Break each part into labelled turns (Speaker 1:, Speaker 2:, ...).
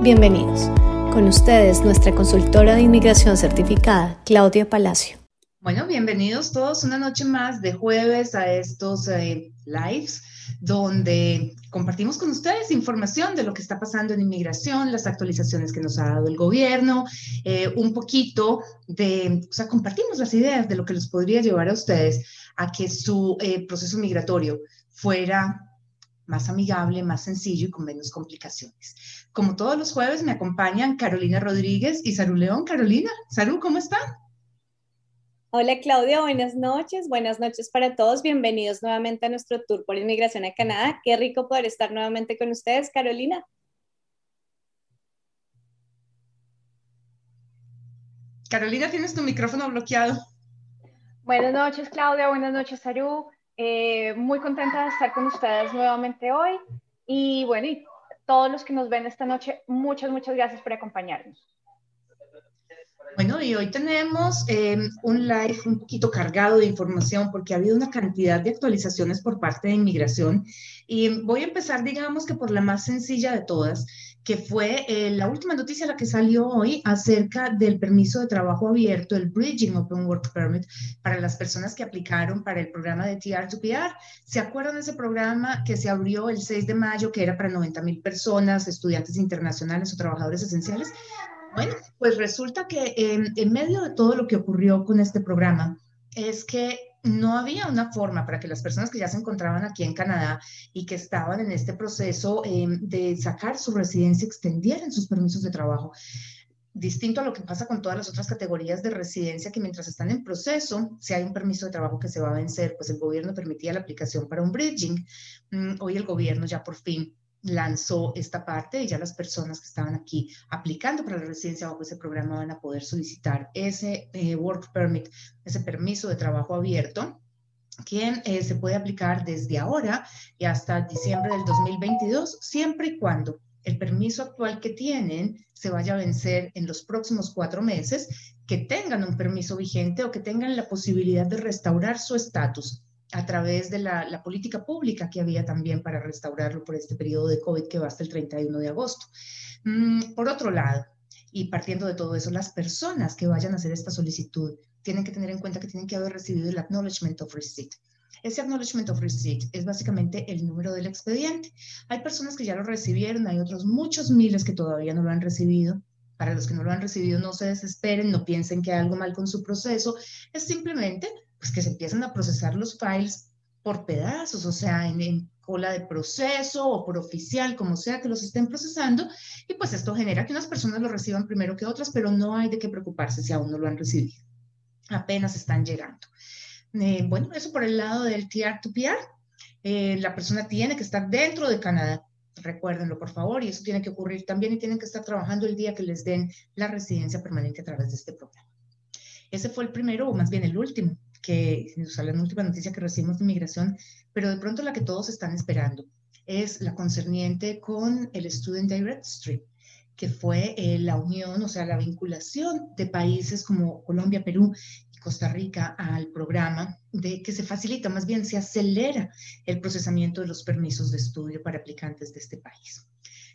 Speaker 1: Bienvenidos. Con ustedes, nuestra consultora de inmigración certificada, Claudia Palacio.
Speaker 2: Bueno, bienvenidos todos una noche más de jueves a estos eh, lives donde compartimos con ustedes información de lo que está pasando en inmigración, las actualizaciones que nos ha dado el gobierno, eh, un poquito de, o sea, compartimos las ideas de lo que les podría llevar a ustedes a que su eh, proceso migratorio fuera más amigable, más sencillo y con menos complicaciones. Como todos los jueves me acompañan Carolina Rodríguez y Saru León. Carolina, Saru, ¿cómo está?
Speaker 3: Hola Claudia, buenas noches, buenas noches para todos, bienvenidos nuevamente a nuestro tour por inmigración a Canadá. Qué rico poder estar nuevamente con ustedes, Carolina.
Speaker 2: Carolina, tienes tu micrófono bloqueado.
Speaker 4: Buenas noches, Claudia, buenas noches, Saru. Eh, muy contenta de estar con ustedes nuevamente hoy. Y bueno, y todos los que nos ven esta noche, muchas, muchas gracias por acompañarnos.
Speaker 2: Bueno, y hoy tenemos em, un live un poquito cargado de información porque ha habido una cantidad de actualizaciones por parte de inmigración. Y voy a empezar, digamos que por la más sencilla de todas, que fue eh, la última noticia la que salió hoy acerca del permiso de trabajo abierto, el Bridging Open Work Permit, para las personas que aplicaron para el programa de TR2PR. ¿Se acuerdan de ese programa que se abrió el 6 de mayo, que era para 90 mil personas, estudiantes internacionales o trabajadores esenciales? Bueno, pues resulta que en medio de todo lo que ocurrió con este programa, es que no había una forma para que las personas que ya se encontraban aquí en Canadá y que estaban en este proceso em, de sacar su residencia extendieran sus permisos de trabajo. Distinto a lo que pasa con todas las otras categorías de residencia que mientras están en proceso, si hay un permiso de trabajo que se va a vencer, pues el gobierno permitía la aplicación para un bridging. Mm, hoy el gobierno ya por fin lanzó esta parte y ya las personas que estaban aquí aplicando para la residencia bajo ese programa van a poder solicitar ese eh, work permit, ese permiso de trabajo abierto que eh, se puede aplicar desde ahora y hasta diciembre del 2022, siempre y cuando el permiso actual que tienen se vaya a vencer en los próximos cuatro meses, que tengan un permiso vigente o que tengan la posibilidad de restaurar su estatus a través de la, política pública que había también para restaurarlo por este periodo de COVID que va hasta el 31 de agosto. Mm, por otro lado, y partiendo de todo eso, las personas que vayan a hacer esta solicitud tienen que tener en cuenta que tienen que haber recibido el Acknowledgement of Receipt. Ese Acknowledgement of Receipt es básicamente el número del expediente. Hay personas que ya lo recibieron, hay otros muchos miles que todavía no lo han recibido. Para los que no lo han recibido, no se desesperen, no piensen que hay algo mal con su proceso. Es simplemente pues que se empiezan a procesar los files por pedazos, o sea, en, cola de proceso o por oficial, como sea que los estén procesando, y pues esto genera que unas personas lo reciban primero que otras, pero no hay de qué preocuparse si aún no lo han recibido. Apenas están llegando. Eh, bueno, eso por el lado del TR2PR. Eh, la persona tiene que estar dentro de Canadá, recuérdenlo por favor, y eso tiene que ocurrir también y tienen que estar trabajando el día que les den la residencia permanente a través de este programa. Ese fue el primero, o más bien el último que o sea, la última noticia que recibimos de inmigración, pero de pronto la que todos están esperando es la concerniente con el Student Direct Stream, que fue eh, la unión, o sea, la vinculación de países como Colombia, Perú y Costa Rica al programa de que se facilita, más bien se acelera el procesamiento de los permisos de estudio para aplicantes de este país.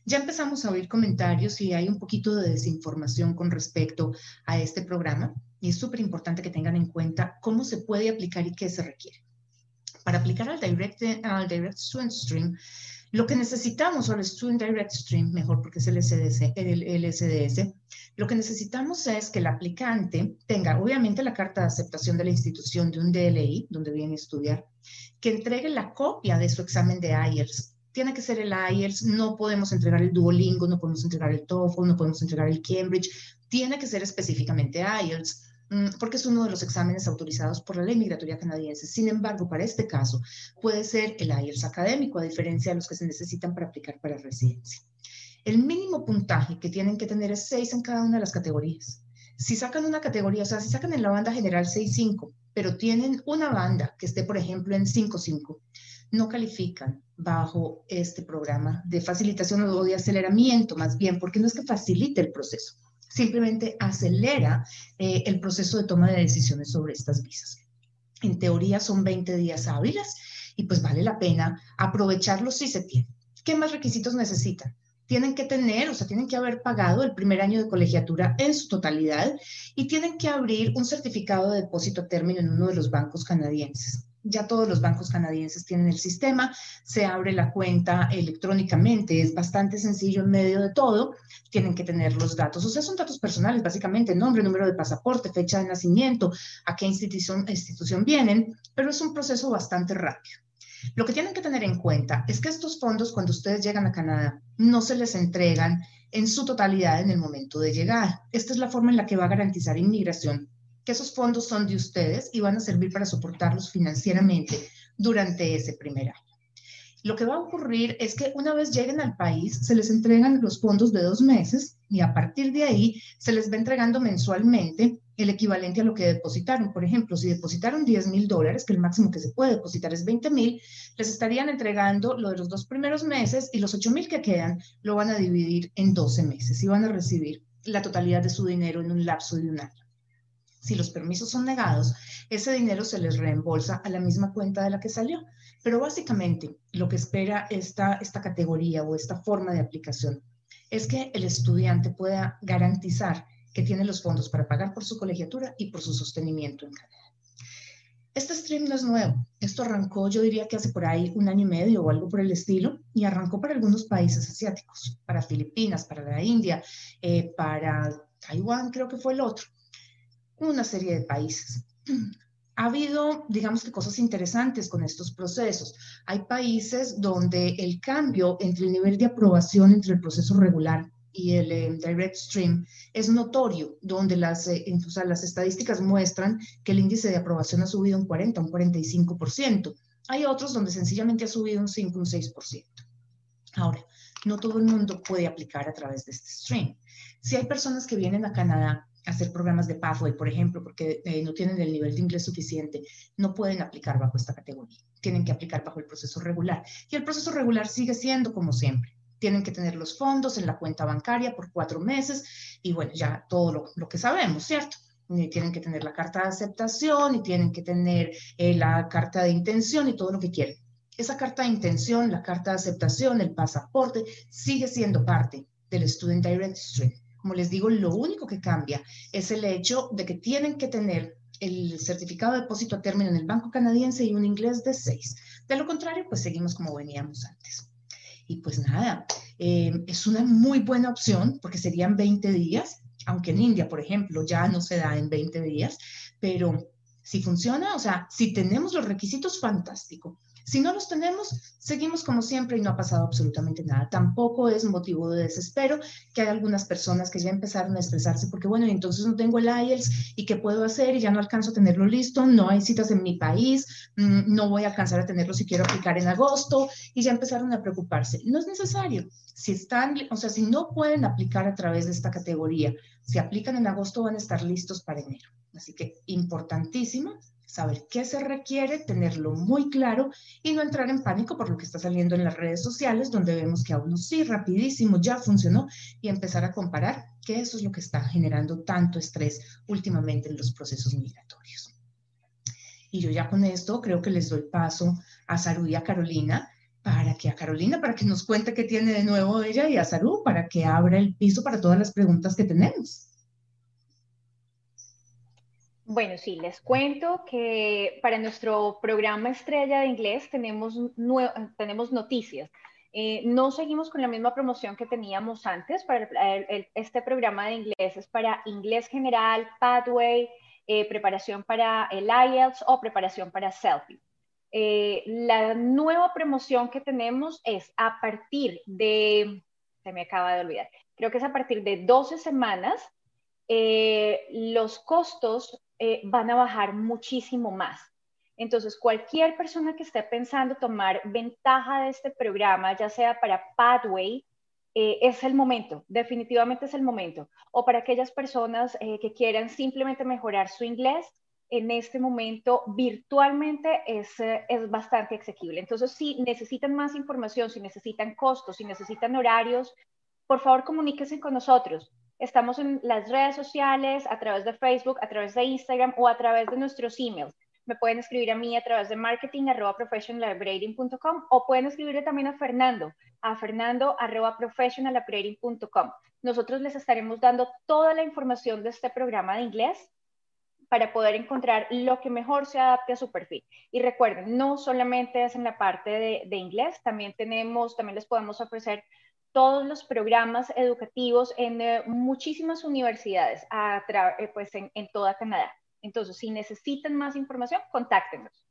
Speaker 2: Ya empezamos a oír comentarios y hay un poquito de desinformación con respecto a este programa y es súper importante que tengan en cuenta cómo se puede aplicar y qué se requiere. Para aplicar al Direct, al direct Student Stream, lo que necesitamos, o el Student Direct Stream, mejor porque es el, SDS, el SDS, lo que necesitamos es que el aplicante tenga, obviamente, la carta de aceptación de la institución de un DLI, donde viene a estudiar, que entregue la copia de su examen de IELTS tiene que ser el IELTS, no podemos entregar el Duolingo, no podemos entregar el TOEFL, no podemos entregar el Cambridge, tiene que ser específicamente IELTS porque es uno de los exámenes autorizados por la ley migratoria canadiense. Sin embargo, para este caso, puede ser el IELTS académico, a diferencia de los que se necesitan para aplicar para residencia. El mínimo puntaje que tienen que tener es 6 en cada una de las categorías. Si sacan una categoría, o sea, si sacan en la banda general 6-5, pero tienen una banda que esté, por ejemplo, en 5-5, no califican bajo este programa de facilitación o de aceleramiento, más bien, porque no es que facilite el proceso, simplemente acelera eh, el proceso de toma de decisiones sobre estas visas. En teoría son 20 días hábiles y pues vale la pena aprovecharlos si se tiene. ¿Qué más requisitos necesitan? tienen que tener, o sea, tienen que haber pagado el primer año de colegiatura en su totalidad y tienen que abrir un certificado de depósito a término en uno de los bancos canadienses. Ya todos los bancos canadienses tienen el sistema, se abre la cuenta electrónicamente, es bastante sencillo en medio de todo, tienen que tener los datos, o sea, son datos personales, básicamente nombre, número de pasaporte, fecha de nacimiento, a qué institución, institución vienen, pero es un proceso bastante rápido. Lo que tienen que tener en cuenta es que estos fondos, cuando ustedes llegan a Canadá, no se les entregan en su totalidad en el momento de llegar. Esta es la forma en la que va a garantizar inmigración, que esos fondos son de ustedes y van a servir para soportarlos financieramente durante ese primer año. Lo que va a ocurrir es que una vez lleguen al país, se les entregan los fondos de dos meses y a partir de ahí se les va entregando mensualmente el equivalente a lo que depositaron. Por ejemplo, si depositaron 10 mil dólares, que el máximo que se puede depositar es 20 mil, les estarían entregando lo de los dos primeros meses y los 8 mil que quedan lo van a dividir en 12 meses y van a recibir la totalidad de su dinero en un lapso de un año. Si los permisos son negados, ese dinero se les reembolsa a la misma cuenta de la que salió. Pero básicamente lo que espera esta, esta categoría o esta forma de aplicación es que el estudiante pueda garantizar que tiene los fondos para pagar por su colegiatura y por su sostenimiento en Canadá. Este stream no es nuevo. Esto arrancó, yo diría que hace por ahí un año y medio o algo por el estilo, y arrancó para algunos países asiáticos, para Filipinas, para la India, eh, para Taiwán, creo que fue el otro, una serie de países ha habido, digamos que cosas interesantes con estos procesos. Hay países donde el cambio entre el nivel de aprobación entre el proceso regular y el eh, direct stream es notorio, donde las, eh, las estadísticas muestran que el índice de aprobación ha subido un 40, un 45%. Hay otros donde sencillamente ha subido un 5, un 6%. Ahora, no todo el mundo puede aplicar a través de este stream. Si hay personas que vienen a Canadá hacer programas de Pathway, por ejemplo, porque eh, no tienen el nivel de inglés suficiente, no pueden aplicar bajo esta categoría. Tienen que aplicar bajo el proceso regular. Y el proceso regular sigue siendo como siempre. Tienen que tener los fondos en la cuenta bancaria por cuatro meses y bueno, ya todo lo, que sabemos, ¿cierto? Tienen que tener la carta de aceptación y tienen que tener eh, la carta de intención y todo lo que quieren. Esa carta de intención, la carta de aceptación, el pasaporte, sigue siendo parte del Student Direct Stream como les digo, lo único que cambia es el hecho de que tienen que tener el certificado de depósito a término en el Banco Canadiense y un inglés de 6. De lo contrario, pues seguimos como veníamos antes. Y pues nada, eh, es una muy buena opción porque serían 20 días, aunque en India, por ejemplo, ya no se da en 20 días, pero si funciona, o sea, si tenemos los requisitos, fantástico. Si no los tenemos, seguimos como siempre y no ha pasado absolutamente nada. Tampoco es motivo de desespero que hay algunas personas que ya empezaron a expresarse porque, bueno, entonces no tengo el IELTS y qué puedo hacer y ya no alcanzo a tenerlo listo, no hay citas en mi país, mm, no voy a alcanzar a tenerlo si quiero aplicar en agosto y ya empezaron a preocuparse. No es necesario. Si están, o sea, si no pueden aplicar a través de esta categoría, si aplican en agosto van a estar listos para enero. Así que importantísimo saber qué se requiere, tenerlo muy claro y no entrar en pánico por lo que está saliendo en las redes sociales, donde vemos que a uno sí, rapidísimo, ya funcionó y empezar a comparar que eso es lo que está generando tanto estrés últimamente en los procesos migratorios. Y yo ya con esto creo que les doy paso a Saru y a Carolina para que a Carolina, para que nos cuente qué tiene de nuevo ella y a Saru para que abra el piso para todas las preguntas que tenemos.
Speaker 4: Bueno, sí, les cuento que para nuestro programa estrella de inglés tenemos, tenemos noticias. Eh, no seguimos con la misma promoción que teníamos antes. Para este programa de inglés es para inglés general, pathway, eh, preparación para el IELTS o preparación para selfie. Eh, la nueva promoción que tenemos es a partir de, se me acaba de olvidar, creo que es a partir de 12 semanas, los costos eh, van a bajar muchísimo más. Entonces, cualquier persona que esté pensando tomar ventaja de este programa, ya sea para Pathway, eh, es el momento, definitivamente es el momento. O para aquellas personas eh, que quieran simplemente mejorar su inglés, en este momento virtualmente es, es bastante asequible. Entonces, si necesitan más información, si necesitan costos, si necesitan horarios, por favor comuníquense con nosotros. Estamos en las redes sociales, a través de Facebook, a través de Instagram o a través de nuestros emails. me pueden escribir a mí a través de marketing o pueden escribirle también a Fernando, a fernando Nosotros les estaremos dando toda la información de este programa de inglés para poder encontrar lo que mejor se adapte a su perfil. Y recuerden, no solamente es en la parte de, inglés, también tenemos, también les podemos ofrecer todos los programas educativos en eh, muchísimas universidades a eh, pues en, en, toda Canadá. Entonces, si necesitan más información, contáctenos.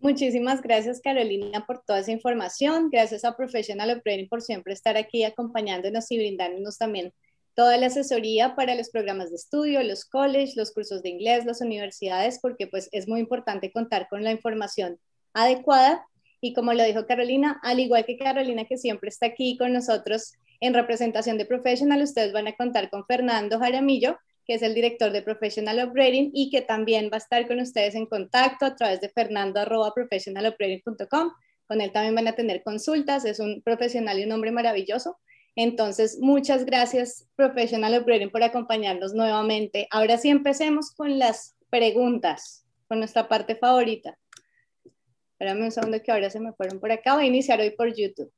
Speaker 3: Muchísimas gracias, Carolina, por toda esa información. Gracias a Professional Operating por siempre estar aquí acompañándonos y brindándonos también toda la asesoría para los programas de estudio, los colleges, los cursos de inglés, las universidades, porque pues es muy importante contar con la información adecuada. Y como lo dijo Carolina, al igual que Carolina, que siempre está aquí con nosotros en representación de Professional, ustedes van a contar con Fernando Jaramillo, que es el director de Professional Operating y que también va a estar con ustedes en contacto a través de fernando.professionaloperating.com. Con él también van a tener consultas, es un profesional y un hombre maravilloso. Entonces, muchas gracias, Professional Operating, por acompañarnos nuevamente. Ahora sí empecemos con las preguntas, con nuestra parte favorita. Espérame un segundo que ahora se me fueron por acá. Voy a iniciar hoy por YouTube.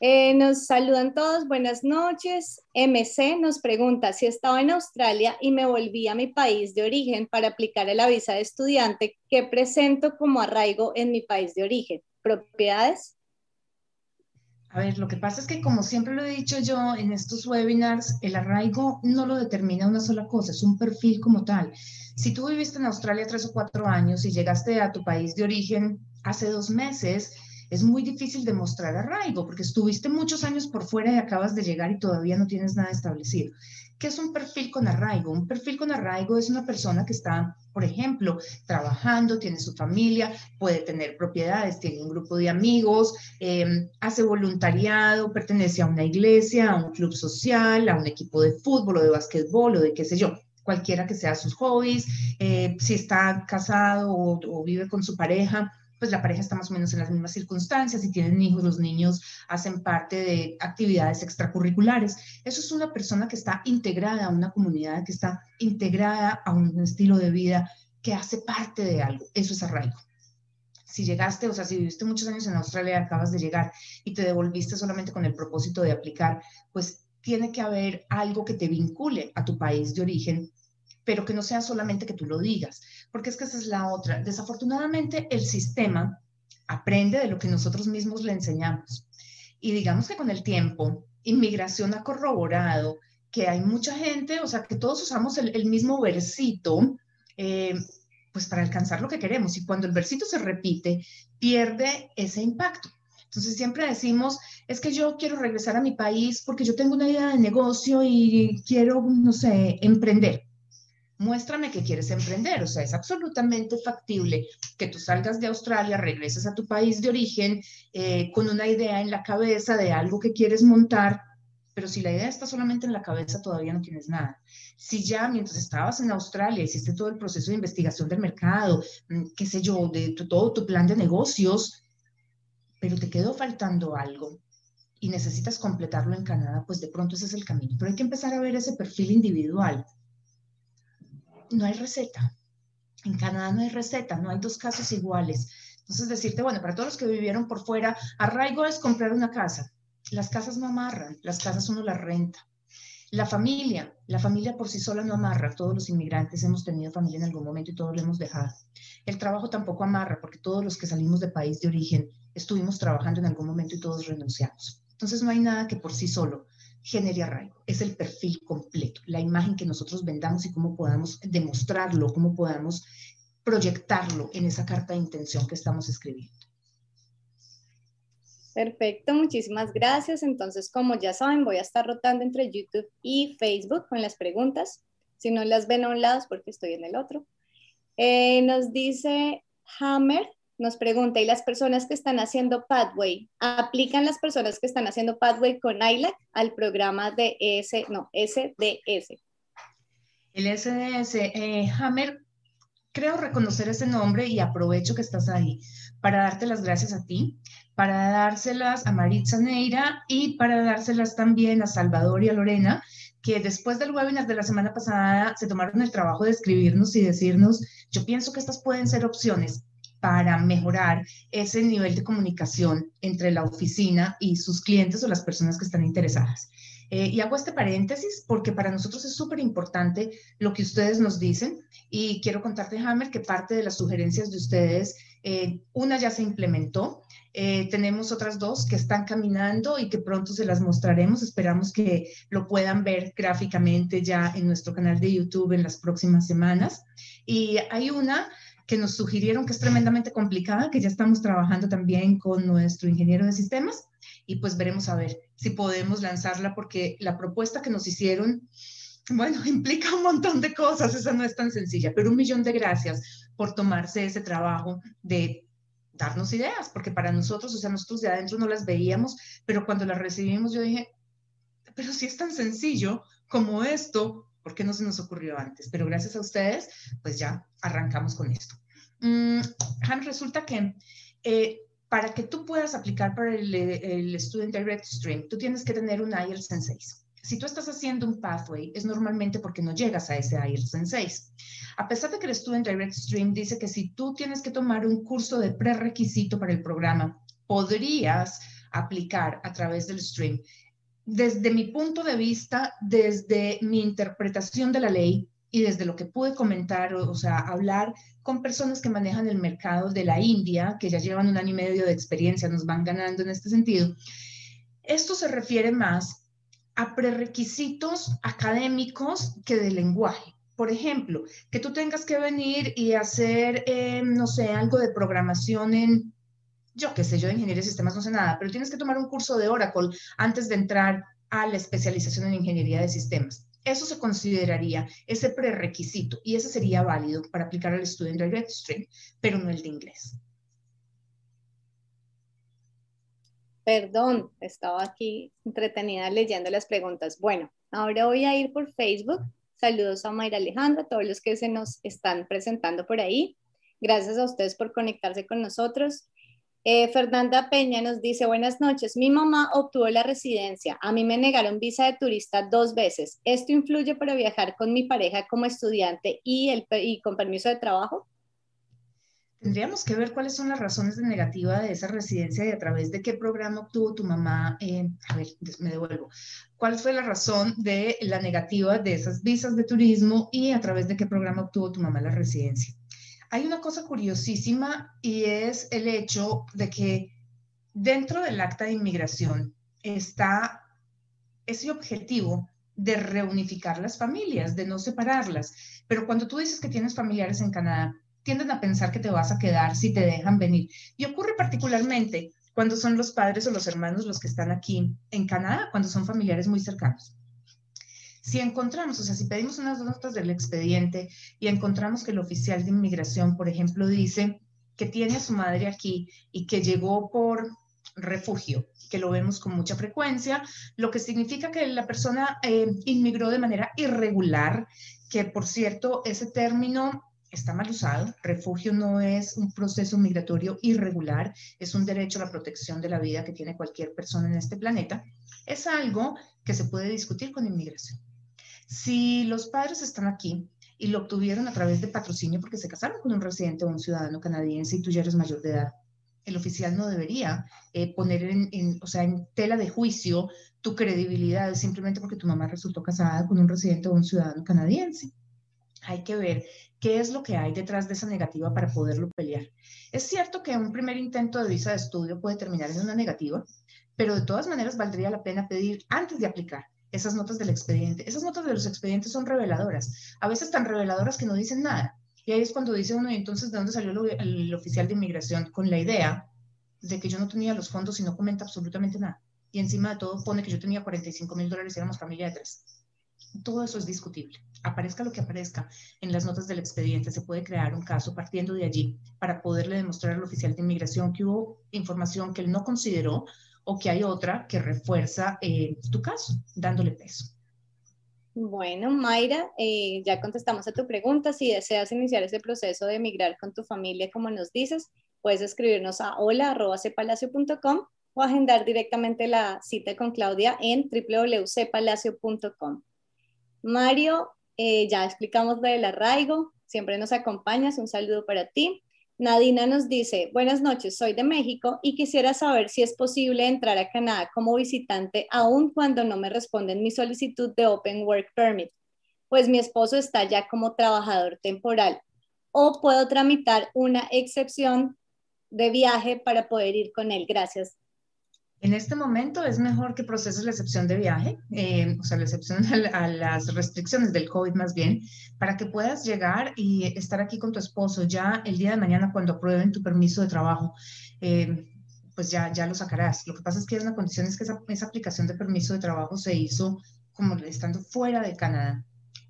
Speaker 3: Eh, nos saludan todos, buenas noches. MC nos pregunta si estaba en Australia y me volví a mi país de origen para aplicar a la visa de estudiante, ¿qué presento como arraigo en mi país de origen? ¿Propiedades?
Speaker 2: A ver, lo que pasa es que como siempre lo he dicho yo en estos webinars, el arraigo no lo determina una sola cosa, es un perfil como tal. Si tú viviste en Australia tres o cuatro años y llegaste a tu país de origen hace dos meses, es muy difícil demostrar arraigo porque estuviste muchos años por fuera y acabas de llegar y todavía no tienes nada establecido. ¿Qué es un perfil con arraigo? Un perfil con arraigo es una persona que está, por ejemplo, trabajando, tiene su familia, puede tener propiedades, tiene un grupo de amigos, em, hace voluntariado, pertenece a una iglesia, a un club social, a un equipo de fútbol o de básquetbol o de qué sé yo cualquiera que sea sus hobbies, eh, si está casado o vive con su pareja, pues la pareja está más o menos en las mismas circunstancias, si tienen hijos, los niños hacen parte de actividades extracurriculares. Eso es una persona que está integrada a una comunidad, que está integrada a un estilo de vida, que hace parte de algo. Eso es arraigo. Si llegaste, o sea, si viviste muchos años en Australia, acabas de llegar y te devolviste solamente con el propósito de aplicar, pues tiene que haber algo que te vincule a tu país de origen pero que no sea solamente que tú lo digas, porque es que esa es la otra. Desafortunadamente, el sistema aprende de lo que nosotros mismos le enseñamos. Y digamos que con el tiempo, inmigración ha corroborado que hay mucha gente, o sea, que todos usamos el, mismo versito, eh, pues para alcanzar lo que queremos. Y cuando el versito se repite, pierde ese impacto. Entonces siempre decimos, es que yo quiero regresar a mi país porque yo tengo una idea de negocio y quiero, no sé, emprender muéstrame que quieres emprender. O sea, es absolutamente factible que tú salgas de Australia, regreses a tu país de origen eh, con una idea en la cabeza de algo que quieres montar, pero si la idea está solamente en la cabeza, todavía no tienes nada. Si ya mientras estabas en Australia hiciste todo el proceso de investigación del mercado, mm, qué sé yo, de todo tu plan de negocios, pero te quedó faltando algo y necesitas completarlo en Canadá, pues de pronto ese es el camino. Pero hay que empezar a ver ese perfil individual no hay receta. En Canadá no hay receta, no hay dos casos iguales. Entonces decirte, bueno, para todos los que vivieron por fuera, arraigo es comprar una casa. Las casas no amarran, las casas uno las renta. La familia, la familia por sí sola no amarra. Todos los inmigrantes hemos tenido familia en algún momento y todos lo hemos dejado. El trabajo tampoco amarra porque todos los que salimos de país de origen estuvimos trabajando en algún momento y todos renunciamos. Entonces no hay nada que por sí solo genere arraigo. Es el perfil completo, la imagen que nosotros vendamos y cómo podamos demostrarlo, cómo podamos proyectarlo en esa carta de intención que estamos escribiendo.
Speaker 3: Perfecto, muchísimas gracias. Entonces, como ya saben, voy a estar rotando entre YouTube y Facebook con las preguntas. Si no las ven a un lado es porque estoy en el otro. Eh, nos dice Hammer, nos pregunta, ¿y las personas que están haciendo Pathway, aplican las personas que están haciendo Pathway con ILAC al programa de no, SDS?
Speaker 2: El SDS, eh, Hammer, creo reconocer ese nombre y aprovecho que estás ahí para darte las gracias a ti, para dárselas a Maritza Neira y para dárselas también a Salvador y a Lorena, que después del webinar de la semana pasada se tomaron el trabajo de escribirnos y decirnos, yo pienso que estas pueden ser opciones para mejorar ese nivel de comunicación entre la oficina y sus clientes o las personas que están interesadas. Eh, y hago este paréntesis porque para nosotros es súper importante lo que ustedes nos dicen y quiero contarte, Hammer, que parte de las sugerencias de ustedes, eh, una ya se implementó, eh, tenemos otras dos que están caminando y que pronto se las mostraremos. Esperamos que lo puedan ver gráficamente ya en nuestro canal de YouTube en las próximas semanas. Y hay una que nos sugirieron que es tremendamente complicada, que ya estamos trabajando también con nuestro ingeniero de sistemas y pues veremos a ver si podemos lanzarla porque la propuesta que nos hicieron, bueno, implica un montón de cosas, esa no es tan sencilla, pero un millón de gracias por tomarse ese trabajo de darnos ideas, porque para nosotros, o sea, nosotros de adentro no las veíamos, pero cuando las recibimos yo dije, pero si es tan sencillo como esto, ¿por qué no se nos ocurrió antes? Pero gracias a ustedes, pues ya arrancamos con esto. Mm, resulta que eh, para que tú puedas aplicar para el, el, Student Direct Stream, tú tienes que tener un IELTS en 6. Si tú estás haciendo un pathway, es normalmente porque no llegas a ese IELTS en 6. A pesar de que el Student Direct Stream dice que si tú tienes que tomar un curso de prerequisito para el programa, podrías aplicar a través del stream desde mi punto de vista, desde mi interpretación de la ley y desde lo que pude comentar, o, sea, hablar con personas que manejan el mercado de la India, que ya llevan un año y medio de experiencia, nos van ganando en este sentido, esto se refiere más a prerequisitos académicos que de lenguaje. Por ejemplo, que tú tengas que venir y hacer, eh, no sé, algo de programación en yo qué sé, yo de ingeniería de sistemas no sé nada, pero tienes que tomar un curso de Oracle antes de entrar a la especialización en ingeniería de sistemas. Eso se consideraría ese prerequisito y ese sería válido para aplicar al Student Direct Stream, pero no el de inglés.
Speaker 3: Perdón, estaba aquí entretenida leyendo las preguntas. Bueno, ahora voy a ir por Facebook. Saludos a Mayra Alejandra, a todos los que se nos están presentando por ahí. Gracias a ustedes por conectarse con nosotros. Eh, Fernanda Peña nos dice, buenas noches, mi mamá obtuvo la residencia, a mí me negaron visa de turista dos veces. ¿Esto influye para viajar con mi pareja como estudiante y, el, y con permiso de trabajo?
Speaker 2: Tendríamos que ver cuáles son las razones de negativa de esa residencia y a través de qué programa obtuvo tu mamá. A ver, me devuelvo. ¿Cuál fue la razón de la negativa de esas visas de turismo y a través de qué programa obtuvo tu mamá la residencia? Hay una cosa curiosísima y es el hecho de que dentro del acta de inmigración está ese objetivo de reunificar las familias, de no separarlas. Pero cuando tú dices que tienes familiares en Canadá, tienden a pensar que te vas a quedar si te dejan venir. Y ocurre particularmente cuando son los padres o los hermanos los que están aquí en Canadá, cuando son familiares muy cercanos. Si encontramos, o sea, si pedimos unas notas del expediente y encontramos que el oficial de inmigración, por ejemplo, dice que tiene a su madre aquí y que llegó por refugio, que lo vemos con mucha frecuencia, lo que significa que la persona eh, inmigró de manera irregular, que por cierto, ese término está mal usado. Refugio no es un proceso migratorio irregular, es un derecho a la protección de la vida que tiene cualquier persona en este planeta. Es algo que se puede discutir con inmigración. Si los padres están aquí y lo obtuvieron a través de patrocinio porque se casaron con un residente o un ciudadano canadiense y tú ya eres mayor de edad, el oficial no debería eh, poner en, o sea, en tela de juicio tu credibilidad simplemente porque tu mamá resultó casada con un residente o un ciudadano canadiense. Hay que ver qué es lo que hay detrás de esa negativa para poderlo pelear. Es cierto que un primer intento de visa de estudio puede terminar en una negativa, pero de todas maneras valdría la pena pedir antes de aplicar esas notas del expediente. Esas notas de los expedientes son reveladoras, a veces tan reveladoras que no dicen nada. Y ahí es cuando dice uno, y entonces, ¿de dónde salió el, oficial de inmigración? Con la idea de que yo no tenía los fondos y no comenta absolutamente nada. Y encima de todo pone que yo tenía 45 mil dólares y éramos familia de tres. Todo eso es discutible. Aparezca lo que aparezca en las notas del expediente, se puede crear un caso partiendo de allí para poderle demostrar al oficial de inmigración que hubo información que él no consideró o que hay otra que refuerza eh, tu caso, dándole peso.
Speaker 3: Bueno, Mayra, eh, ya contestamos a tu pregunta. Si deseas iniciar ese proceso de emigrar con tu familia, como nos dices, puedes escribirnos a hola.cpalacio.com o agendar directamente la cita con Claudia en www.cpalacio.com. Mario, eh, ya explicamos del arraigo, siempre nos acompañas, un saludo para ti. Nadina nos dice, buenas noches, soy de México y quisiera saber si es posible entrar a Canadá como visitante aun cuando no me responden mi solicitud de Open Work Permit, pues mi esposo está ya como trabajador temporal. O puedo tramitar una excepción de viaje para poder ir con él. Gracias.
Speaker 2: En este momento es mejor que proceses la excepción de viaje, eh, o sea, la excepción a, las restricciones del COVID más bien, para que puedas llegar y estar aquí con tu esposo ya el día de mañana cuando aprueben tu permiso de trabajo. Eh, pues ya, ya lo sacarás. Lo que pasa es que es una condición es que esa, esa aplicación de permiso de trabajo se hizo como estando fuera de Canadá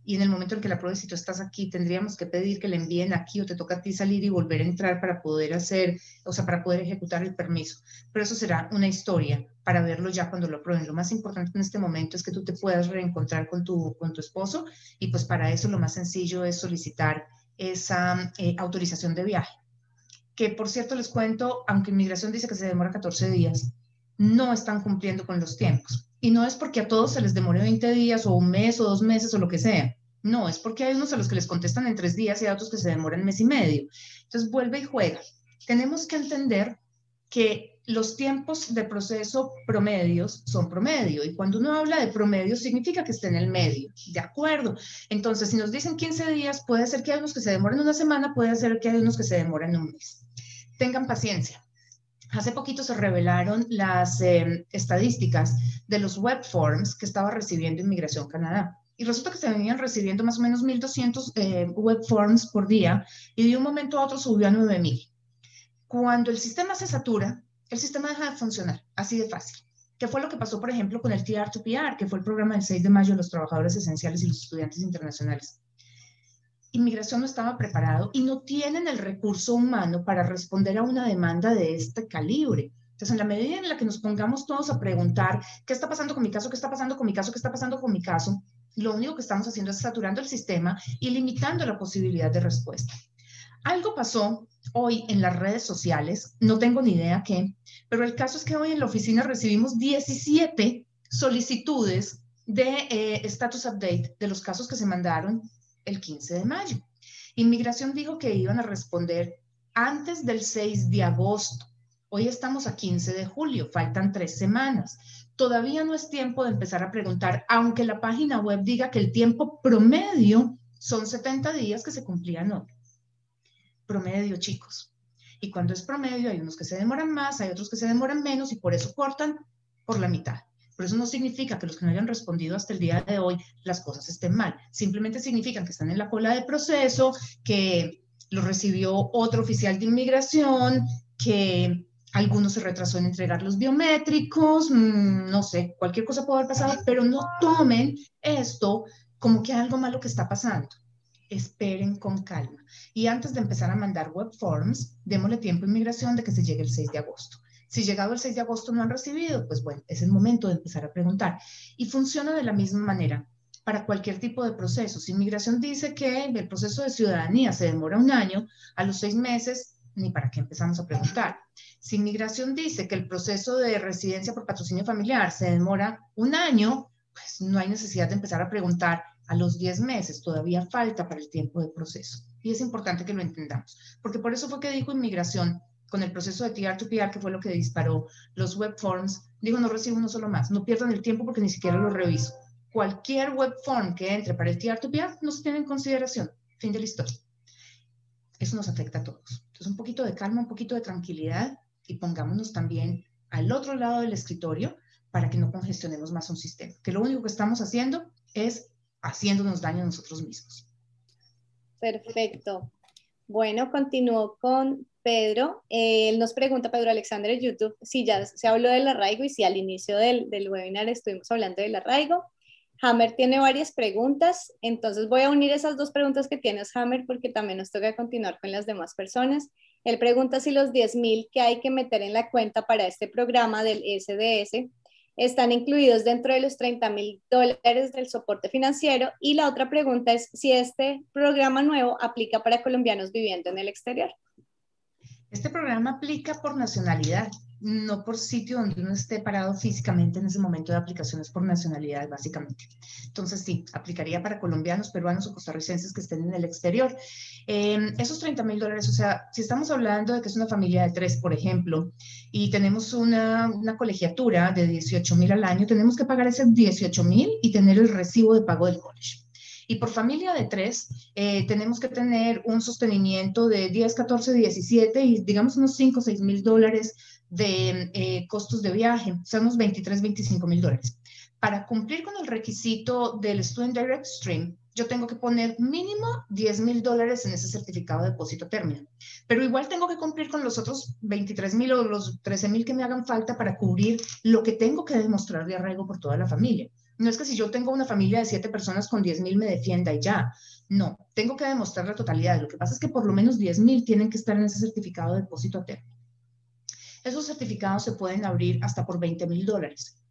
Speaker 2: y en el momento en que la prueba, si tú estás aquí, tendríamos que pedir que le envíen aquí o te toca a ti salir y volver a entrar para poder hacer, o sea, para poder ejecutar el permiso. Pero eso será una historia para verlo ya cuando lo aprueben. Lo más importante en este momento es que tú te puedas reencontrar con tu, con tu esposo y pues para eso lo más sencillo es solicitar esa eh, autorización de viaje. Que por cierto les cuento, aunque inmigración dice que se demora 14 días, no están cumpliendo con los tiempos. Y no es porque a todos se les demore 20 días o un mes o dos meses o lo que sea. No, es porque hay unos a los que les contestan en tres días y a otros que se demoran mes y medio. Entonces vuelve y juega. Tenemos que entender que los tiempos de proceso promedios son promedio y cuando uno habla de promedio significa que esté en el medio, ¿de acuerdo? Entonces, si nos dicen 15 días, puede ser que hay unos que se demoren una semana, puede ser que hay unos que se demoren un mes. Tengan paciencia. Hace poquito se revelaron las eh, estadísticas de los web forms que estaba recibiendo Inmigración Canadá. Y resulta que se venían recibiendo más o menos 1.200 eh, web forms por día y de un momento a otro subió a 9.000. Cuando el sistema se satura, el sistema deja de funcionar, así de fácil. ¿Qué fue lo que pasó, por ejemplo, con el TR2PR, que fue el programa del 6 de mayo de los trabajadores esenciales y los estudiantes internacionales? Inmigración no estaba preparado y no tienen el recurso humano para responder a una demanda de este calibre. Entonces, en la medida en la que nos pongamos todos a preguntar, ¿qué está pasando con mi caso? ¿Qué está pasando con mi caso? ¿Qué está pasando con mi caso? Lo único que estamos haciendo es saturando el sistema y limitando la posibilidad de respuesta. Algo pasó hoy en las redes sociales, no tengo ni idea qué, pero el caso es que hoy en la oficina recibimos 17 solicitudes de eh, status update de los casos que se mandaron el 15 de mayo. Inmigración dijo que iban a responder antes del 6 de agosto. Hoy estamos a 15 de julio, faltan tres semanas. Todavía no es tiempo de empezar a preguntar, aunque la página web diga que el tiempo promedio son 70 días que se cumplían hoy. Promedio, chicos. Y cuando es promedio, hay unos que se demoran más, hay otros que se demoran menos y por eso cortan por la mitad. Pero eso no significa que los que no hayan respondido hasta el día de hoy las cosas estén mal. Simplemente significan que están en la cola de proceso, que lo recibió otro oficial de inmigración, que algunos se retrasó en entregar los biométricos, mm, no sé, cualquier cosa puede haber pasado, pero no tomen esto como que algo malo que está pasando. Esperen con calma. Y antes de empezar a mandar web forms, démosle tiempo a inmigración de que se llegue el 6 de agosto. Si llegado el 6 de agosto no han recibido, pues bueno, es el momento de empezar a preguntar. Y funciona de la misma manera para cualquier tipo de proceso. Si inmigración dice que el proceso de ciudadanía se demora un año, a los seis meses, ni para qué empezamos a preguntar. Si inmigración dice que el proceso de residencia por patrocinio familiar se demora un año, pues no hay necesidad de empezar a preguntar a los 10 meses, todavía falta para el tiempo de proceso. Y es importante que lo entendamos, porque por eso fue que dijo inmigración, con el proceso de TR2PR, que fue lo que disparó los web forms, digo, no recibo uno solo más, no pierdan el tiempo porque ni siquiera lo reviso. Cualquier web form que entre para el TR2PR no se tiene en consideración. Fin de la historia. Eso nos afecta a todos. Entonces, un poquito de calma, un poquito de tranquilidad y pongámonos también al otro lado del escritorio para que no congestionemos más un sistema. Que lo único que estamos haciendo es haciéndonos daño a nosotros mismos.
Speaker 3: Perfecto. Bueno, continúo con Pedro. él nos pregunta, Pedro Alexander en YouTube, si ya se habló del arraigo y si al inicio del, del webinar estuvimos hablando del arraigo. Hammer tiene varias preguntas, entonces voy a unir esas dos preguntas que tienes, Hammer, porque también nos toca continuar con las demás personas. Él pregunta si los 10.000 que hay que meter en la cuenta para este programa del SDS están incluidos dentro de los 30 mil dólares del soporte financiero. Y la otra pregunta es si este programa nuevo aplica para colombianos viviendo en el exterior.
Speaker 2: Este programa aplica por nacionalidad. no por sitio donde uno esté parado físicamente en ese momento de aplicaciones por nacionalidad, básicamente. Entonces, sí, aplicaría para colombianos, peruanos o costarricenses que estén en el exterior. Em, esos 30 mil dólares, o sea, si estamos hablando de que es una familia de tres, por ejemplo, y tenemos una, una colegiatura de 18 mil al año, tenemos que pagar ese 18 mil y tener el recibo de pago del college. Y por familia de tres, eh, tenemos que tener un sostenimiento de 10, 14, 17 y digamos unos 5, 6 mil dólares de eh, costos de viaje, o sea, unos 23, 25 mil dólares. Para cumplir con el requisito del Student Direct Stream, yo tengo que poner mínimo 10 mil dólares en ese certificado de depósito término. Pero igual tengo que cumplir con los otros 23 mil o los 13 mil que me hagan falta para cubrir lo que tengo que demostrar de arraigo por toda la familia. No es que si yo tengo una familia de siete personas con 10 mil me defienda y ya. No, tengo que demostrar la totalidad. Lo que pasa es que por lo menos 10 mil tienen que estar en ese certificado de depósito término. Esos certificados se pueden abrir hasta por 20 mil dólares.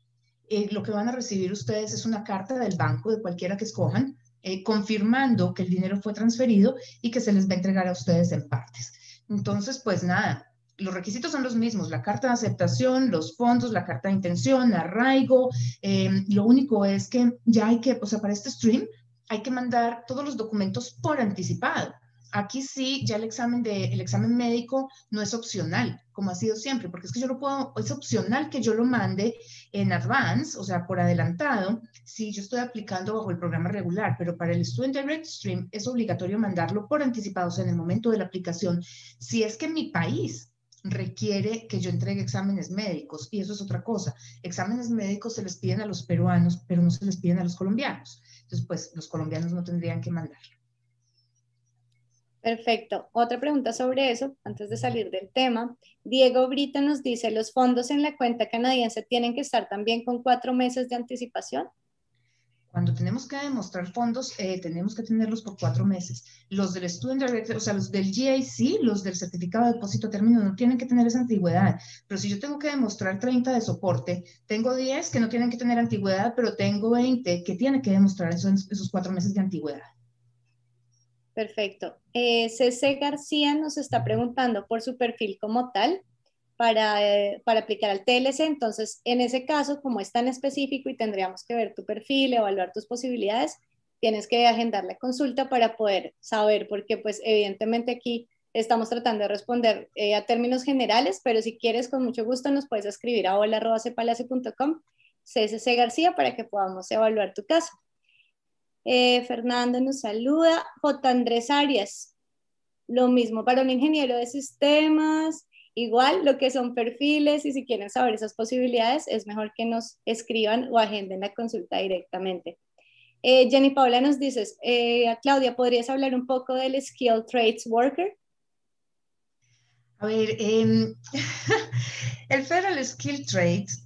Speaker 2: Eh, lo que van a recibir ustedes es una carta del banco de cualquiera que escojan, eh, confirmando que el dinero fue transferido y que se les va a entregar a ustedes en partes. Entonces, pues nada, los requisitos son los mismos, la carta de aceptación, los fondos, la carta de intención, arraigo. Eh, lo único es que ya hay que, o sea, para este stream hay que mandar todos los documentos por anticipado. Aquí sí, ya el examen, de, el examen médico no es opcional, como ha sido siempre, porque es que yo lo puedo, es opcional que yo lo mande en advance, o sea, por adelantado, si yo estoy aplicando bajo el programa regular, pero para el Student Direct Stream es obligatorio mandarlo por anticipado, o sea, en el momento de la aplicación, si es que mi país requiere que yo entregue exámenes médicos y eso es otra cosa. Exámenes médicos se les piden a los peruanos, pero no se les piden a los colombianos. Entonces, pues los colombianos no tendrían que mandarlo.
Speaker 3: Perfecto. Otra pregunta sobre eso, antes de salir del tema. Diego Brita nos dice, ¿los fondos en la cuenta canadiense tienen que estar también con cuatro meses de anticipación?
Speaker 2: Cuando tenemos que demostrar fondos, eh, tenemos que tenerlos por cuatro meses. Los del Student Direct, o sea, los del GIC, los del certificado de depósito término, no tienen que tener esa antigüedad. Pero si yo tengo que demostrar 30 de soporte, tengo 10 que no tienen que tener antigüedad, pero tengo 20 que tienen que demostrar esos, esos cuatro meses de antigüedad.
Speaker 3: Perfecto. Eh, CC García nos está preguntando por su perfil como tal para, eh, para, aplicar al TLC. Entonces, en ese caso, como es tan específico y tendríamos que ver tu perfil, evaluar tus posibilidades, tienes que agendar la consulta para poder saber, porque pues evidentemente aquí estamos tratando de responder eh, a términos generales, pero si quieres, con mucho gusto nos puedes escribir a hola.cepalace.com, CSC García, para que podamos evaluar tu caso. Eh, Fernando nos saluda. J. Andrés Arias, lo mismo para un ingeniero de sistemas, Igual lo que son perfiles y si quieren saber esas posibilidades, es mejor que nos escriban o agenden la consulta directamente. Eh, Jenny Paula nos dices, eh, Claudia, ¿podrías hablar un poco del Skill Trades Worker?
Speaker 2: A ver, em, el Federal Skill Trades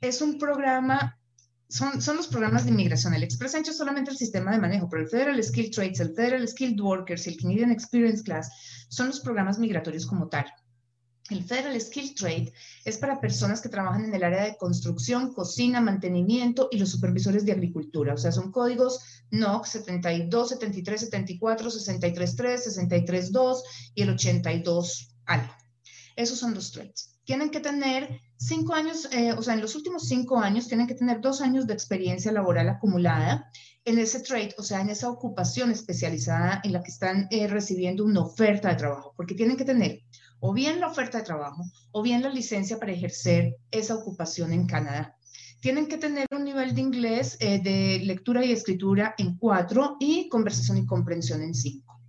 Speaker 2: es un programa, son, son los programas de inmigración. El Express Entry es solamente el sistema de manejo, pero el Federal Skill Trades, el Federal Skilled Workers y el Canadian Experience Class son los programas migratorios como tal. El Federal Skill Trade es para personas que trabajan en el área de construcción, cocina, mantenimiento y los supervisores de agricultura. O sea, son códigos NOC 72, 73, 74, 63, 3, 63, 2 y el 82 algo. Esos son los trades. Tienen que tener cinco años, eh, o sea, en los últimos cinco años tienen que tener dos años de experiencia laboral acumulada en ese trade, o sea, en esa ocupación especializada en la que están eh, recibiendo una oferta de trabajo, porque tienen que tener o bien la oferta de trabajo o bien la licencia para ejercer esa ocupación en Canadá. Tienen que tener un nivel de inglés eh, de lectura y escritura en cuatro y conversación y comprensión en cinco.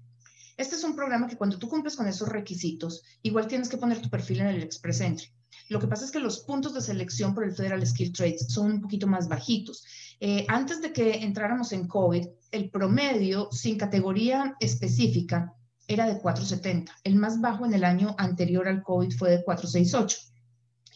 Speaker 2: Este es un programa que cuando tú cumples con esos requisitos, igual tienes que poner tu perfil en el Express Entry. Lo que pasa es que los puntos de selección por el Federal Skill Trades son un poquito más bajitos. Eh, antes de que entráramos en COVID, el promedio sin categoría específica era de 470. El más bajo en el año anterior al COVID fue de 468.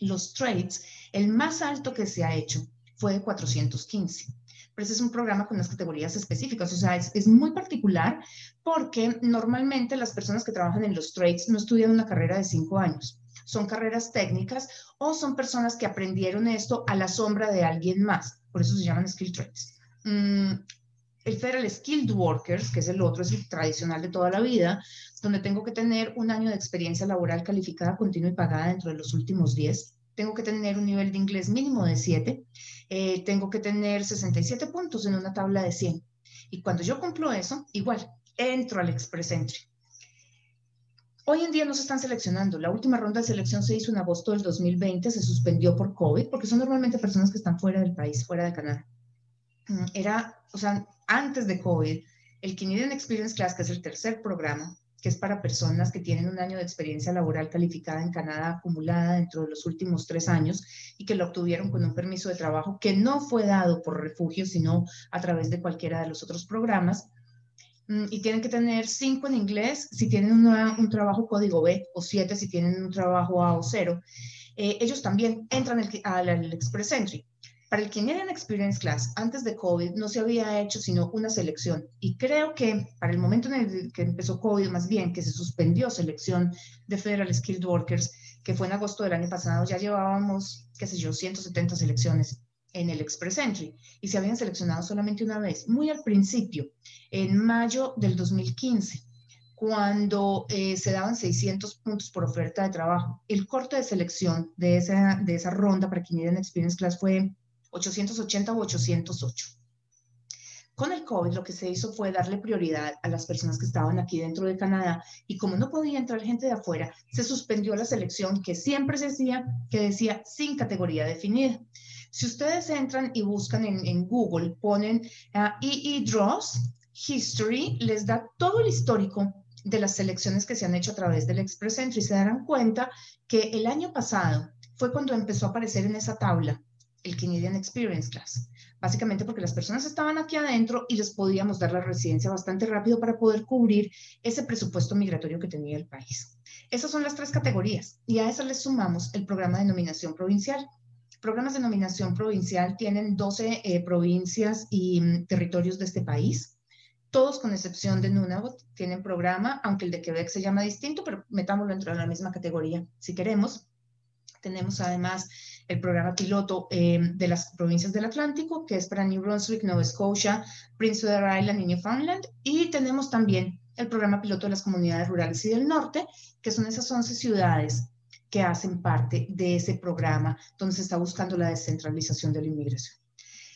Speaker 2: Los trades, el más alto que se ha hecho fue de 415. Pero ese es un programa con unas categorías específicas, o sea, es, es muy particular porque normalmente las personas que trabajan en los trades no estudian una carrera de cinco años son carreras técnicas o son personas que aprendieron esto a la sombra de alguien más. Por eso se llaman skill trades. El Federal Skilled Workers, que es el otro, es el tradicional de toda la vida, donde tengo que tener un año de experiencia laboral calificada, continua y pagada dentro de los últimos 10. Tengo que tener un nivel de inglés mínimo de 7. Eh, tengo que tener 67 puntos en una tabla de 100. Y cuando yo cumplo eso, igual, entro al Express Entry. Hoy en día no se están seleccionando. La última ronda de selección se hizo en agosto del 2020, se suspendió por COVID, porque son normalmente personas que están fuera del país, fuera de Canadá. Mm, era, o sea, antes de COVID, el Canadian Experience Class, que es el tercer programa, que es para personas que tienen un año de experiencia laboral calificada en Canadá acumulada dentro de los últimos tres años y que lo obtuvieron con un permiso de trabajo que no fue dado por refugio, sino a través de cualquiera de los otros programas. Mm, y tienen que tener cinco en inglés si tienen un trabajo código B o siete si tienen un trabajo A o cero. Eh, ellos también entran al, al Express Entry. Para el Canadian Experience Class, antes de COVID, no se había hecho sino una selección. Y creo que para el momento en el que empezó COVID, más bien que se suspendió selección de Federal Skilled Workers, que fue en agosto del año pasado, ya llevábamos, qué sé yo, 170 selecciones en el Express Entry y se habían seleccionado solamente una vez, muy al principio, en mayo del 2015 cuando eh, se daban 600 puntos por oferta de trabajo. El corte de selección de esa, de esa ronda para Canadian Experience Class fue 880 o 808. Con el COVID lo que se hizo fue darle prioridad a las personas que estaban aquí dentro de Canadá y como no podía entrar gente de afuera, se suspendió la selección que siempre se hacía, que decía sin categoría definida. Si ustedes entran y buscan en, Google, ponen EE Draws, History, les da todo el histórico de las selecciones que se han hecho a través del Express Entry. Se darán cuenta que el año pasado fue cuando empezó a aparecer en esa tabla el Canadian Experience Class. Básicamente porque las personas estaban aquí adentro y les podíamos dar la residencia bastante rápido para poder cubrir ese presupuesto migratorio que tenía el país. Esas son las tres categorías y a eso les sumamos el programa de nominación provincial. Programas de nominación provincial tienen 12 eh, provincias y mm, territorios de este país. Todos, con excepción de Nunavut, tienen programa, aunque el de Quebec se llama distinto, pero metámoslo dentro de la misma categoría si queremos. Tenemos además el programa piloto eh, de las provincias del Atlántico, que es para New Brunswick, Nova Scotia, Prince Edward Island y Newfoundland. Y tenemos también el programa piloto de las comunidades rurales y del norte, que son esas 11 ciudades que hacen parte de ese programa donde se está buscando la descentralización de la inmigración.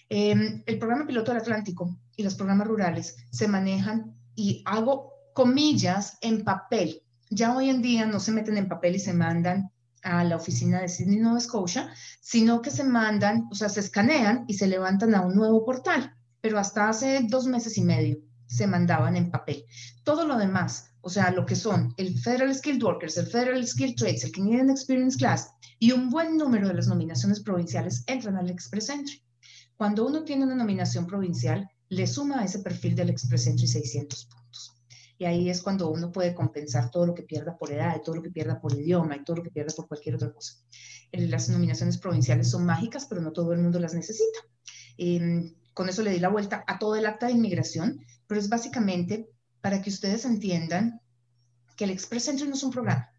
Speaker 2: Em, el programa piloto del Atlántico y los programas rurales se manejan y hago comillas en papel. Ya hoy en día no se meten en papel y se mandan a la oficina de Sydney, Nova Scotia, sino que se mandan, o sea, se escanean y se levantan a un nuevo portal, pero hasta hace dos meses y medio se mandaban en papel. Todo lo demás, o sea, lo que son el Federal Skilled Workers, el Federal Skilled Trades, el Canadian Experience Class y un buen número de las nominaciones provinciales entran al Express Entry. Cuando uno tiene una nominación provincial, le suma a ese perfil del Express Entry 600 puntos. Y ahí es cuando uno puede compensar todo lo que pierda por edad, todo lo que pierda por idioma y todo lo que pierda por cualquier otra cosa. Las nominaciones provinciales son mágicas, pero no todo el mundo las necesita. Em, con eso le di la vuelta a todo el acta de inmigración, pero es básicamente para que ustedes entiendan que el Express Entry no es un programa.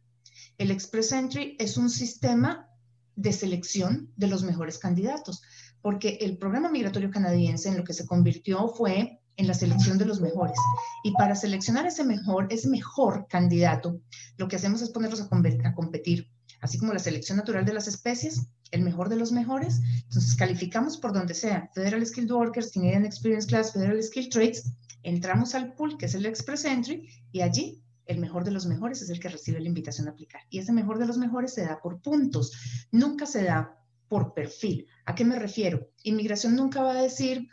Speaker 2: El Express Entry es un sistema de selección de los mejores candidatos, porque el programa migratorio canadiense en lo que se convirtió fue en la selección de los mejores. Y para seleccionar ese mejor, ese mejor candidato, lo que hacemos es ponerlos a, competir, así como la selección natural de las especies, el mejor de los mejores. Entonces calificamos por donde sea, Federal Skilled Workers, Canadian Experience Class, Federal Skilled Trades, entramos al pool, que es el Express Entry, y allí el mejor de los mejores es el que recibe la invitación a aplicar. Y ese mejor de los mejores se da por puntos, nunca se da por perfil. ¿A qué me refiero? Inmigración nunca va a decir,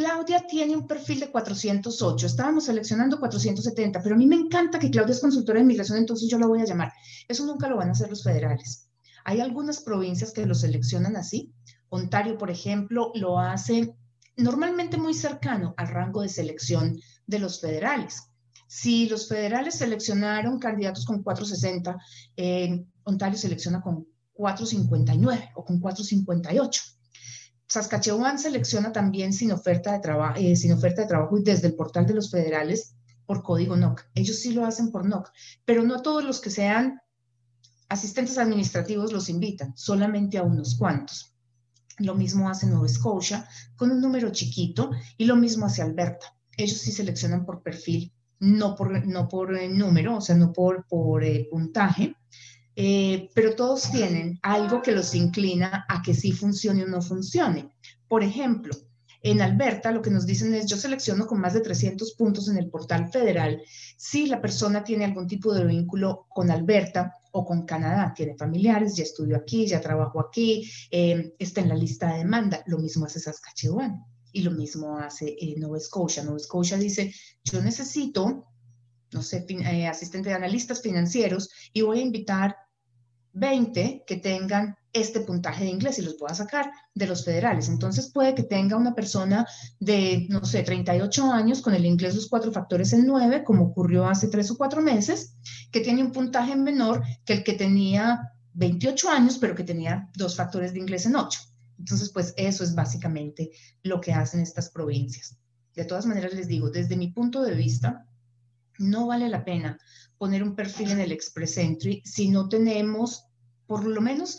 Speaker 2: Claudia tiene un perfil de 408, estábamos seleccionando 470, pero a mí me encanta que Claudia es consultora de inmigración, entonces yo la voy a llamar. Eso nunca lo van a hacer los federales. Hay algunas provincias que lo seleccionan así. Ontario, por ejemplo, lo hace normalmente muy cercano al rango de selección de los federales. Si los federales seleccionaron candidatos con 460, eh, Ontario selecciona con 459 o con 458. Saskatchewan selecciona también sin oferta de, trabajo, eh, sin oferta de trabajo y desde el portal de los federales por código NOC. Ellos sí lo hacen por NOC, pero no todos los que sean asistentes administrativos los invitan, solamente a unos cuantos. Lo mismo hace Nueva Scotia con un número chiquito y lo mismo hace Alberta. Ellos sí seleccionan por perfil, no por, no por eh, número, o sea, no por, por eh, puntaje, eh, pero todos tienen algo que los inclina a que sí funcione o no funcione. Por ejemplo, en Alberta lo que nos dicen es, yo selecciono con más de 300 puntos en el portal federal si la persona tiene algún tipo de vínculo con Alberta o con Canadá, tiene familiares, ya estudió aquí, ya trabajo aquí, eh, está en la lista de demanda. Lo mismo hace Saskatchewan y lo mismo hace eh, Nova Scotia. Nova Scotia dice, yo necesito, no sé, eh, asistente de analistas financieros y voy a invitar 20 que tengan este puntaje de inglés y los pueda sacar de los federales. Entonces puede que tenga una persona de, no sé, 38 años con el inglés los cuatro factores en 9, como ocurrió hace tres o cuatro meses, que tiene un puntaje menor que el que tenía 28 años, pero que tenía dos factores de inglés en 8. Entonces, pues eso es básicamente lo que hacen estas provincias. De todas maneras, les digo, desde mi punto de vista, no vale la pena poner un perfil en el Express Entry si no tenemos por lo menos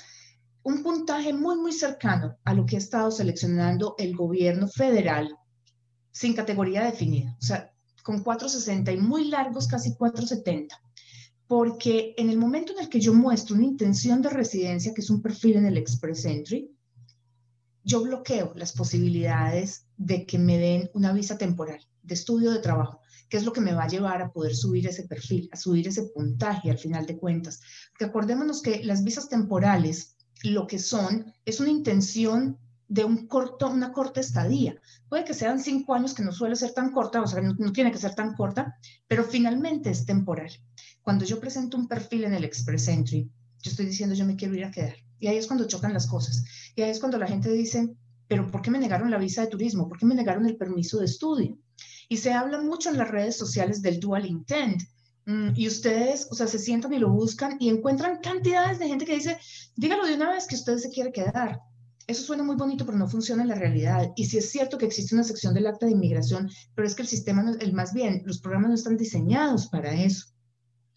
Speaker 2: un puntaje muy, muy cercano a lo que ha estado seleccionando el gobierno federal sin categoría definida, o sea, con 460 y muy largos, casi 470. Porque en el momento en el que yo muestro una intención de residencia, que es un perfil en el Express Entry, yo bloqueo las posibilidades de que me den una visa temporal de estudio de trabajo, que es lo que me va a llevar a poder subir ese perfil, a subir ese puntaje al final de cuentas. Porque acordémonos que las visas temporales lo que son es una intención de un corto, una corta estadía. Puede que sean cinco años, que no suele ser tan corta, o sea, no, no, tiene que ser tan corta, pero finalmente es temporal. Cuando yo presento un perfil en el Express Entry, yo estoy diciendo yo me quiero ir a quedar. Y ahí es cuando chocan las cosas. Y ahí es cuando la gente dice, pero ¿por qué me negaron la visa de turismo? ¿Por qué me negaron el permiso de estudio? Y se habla mucho en las redes sociales del dual intent. Mm, y ustedes, o sea, se sientan y lo buscan y encuentran cantidades de gente que dice, dígalo de una vez que usted se quiere quedar. Eso suena muy bonito, pero no funciona en la realidad. Y sí es cierto que existe una sección del acta de inmigración, pero es que el sistema, el más bien, los programas no están diseñados para eso.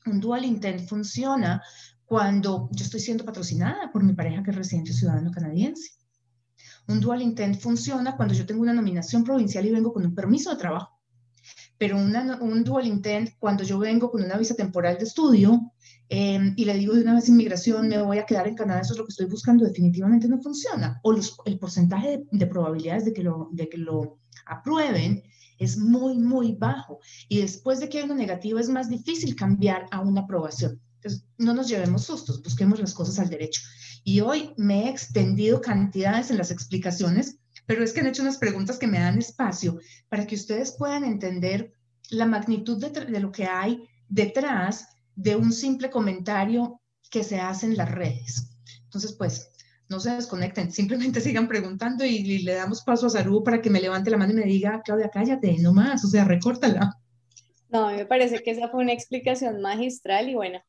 Speaker 2: Un dual intent funciona cuando yo estoy siendo patrocinada por mi pareja que es residente ciudadano canadiense. Un dual intent funciona cuando yo tengo una nominación provincial y vengo con un permiso de trabajo. Pero un dual intent, cuando yo vengo con una visa temporal de estudio eh, y le digo de una vez inmigración, me voy a quedar en Canadá, eso es lo que estoy buscando, definitivamente no funciona. O el porcentaje de, de probabilidades de que, lo, de que lo aprueben es muy, muy bajo. Y después de que hay una negativa, es más difícil cambiar a una aprobación. Entonces, no nos llevemos sustos, busquemos las cosas al derecho. Y hoy me he extendido cantidades en las explicaciones, pero es que han hecho unas preguntas que me dan espacio para que ustedes puedan entender la magnitud de, lo que hay detrás de un simple comentario que se hace en las redes. Entonces, pues, no se desconecten, simplemente sigan preguntando y, y, le damos paso a Saru para que me levante la mano y me diga, Claudia, cállate, no más, o sea, recórtala.
Speaker 3: No, me parece que esa fue una explicación magistral y bueno,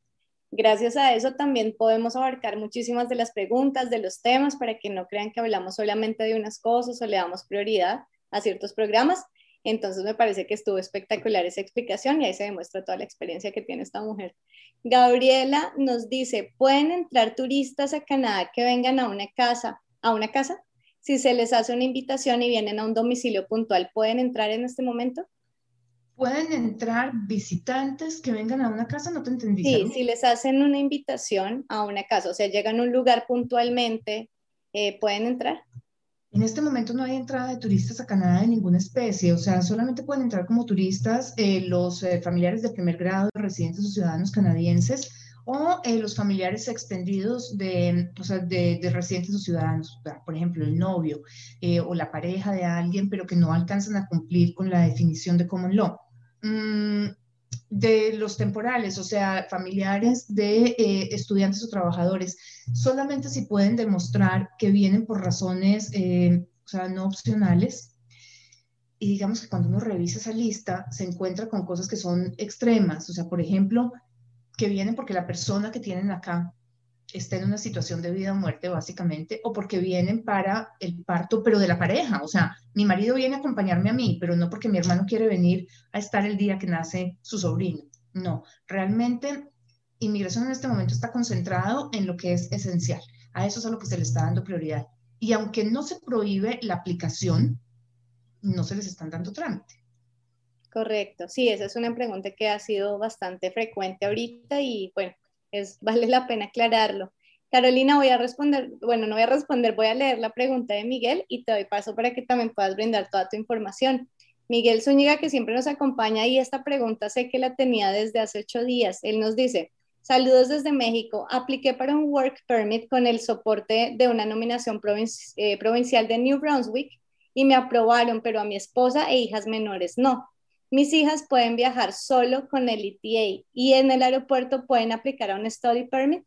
Speaker 3: Gracias a eso también podemos abarcar muchísimas de las preguntas, de los temas, para que no crean que hablamos solamente de unas cosas o le damos prioridad a ciertos programas. Entonces me parece que estuvo espectacular esa explicación y ahí se demuestra toda la experiencia que tiene esta mujer. Gabriela nos dice, ¿pueden entrar turistas a Canadá que vengan a una casa? ¿A una casa? Si se les hace una invitación y vienen a un domicilio puntual, ¿pueden entrar en este momento?
Speaker 2: Pueden entrar visitantes que vengan a una casa, no te entendí.
Speaker 3: Sí, si les hacen una invitación a una casa, o sea, llegan a un lugar puntualmente, eh, ¿pueden entrar?
Speaker 2: En este momento no hay entrada de turistas a Canadá de ninguna especie, o sea, solamente pueden entrar como turistas eh, los eh, familiares de primer grado, residentes o ciudadanos canadienses, o los familiares extendidos de, o sea, de, de, residentes o ciudadanos, por ejemplo, el novio o la pareja de alguien, pero que no alcanzan a cumplir con la definición de common law. Mm, de los temporales, o sea, familiares de eh, estudiantes o trabajadores, solamente si pueden demostrar que vienen por razones, eh, o sea, no opcionales. Y digamos que cuando uno revisa esa lista, se encuentra con cosas que son extremas, o sea, por ejemplo, que vienen porque la persona que tienen acá está en una situación de vida o muerte, básicamente, o porque vienen para el parto, pero de la pareja. O sea, mi marido viene a acompañarme a mí, pero no porque mi hermano quiere venir a estar el día que nace su sobrino. No, realmente inmigración en este momento está concentrado en lo que es esencial. A eso es a lo que se le está dando prioridad. y aunque no se prohíbe la aplicación, no se les están dando trámite.
Speaker 3: Correcto, sí, esa es una pregunta que ha sido bastante frecuente ahorita y bueno, vale la pena aclararlo. Carolina, voy a responder, bueno, no voy a responder, voy a leer la pregunta de Miguel y te doy paso para que también puedas brindar toda tu información. Miguel Zúñiga, que siempre nos acompaña, y esta pregunta sé que la tenía desde hace ocho días. Él nos dice, saludos desde México, apliqué para un work permit con el soporte de una nominación eh, provincial de New Brunswick y me aprobaron, pero a mi esposa e hijas menores no. Mis hijas pueden viajar solo con el ETA y en el aeropuerto pueden aplicar a un study permit.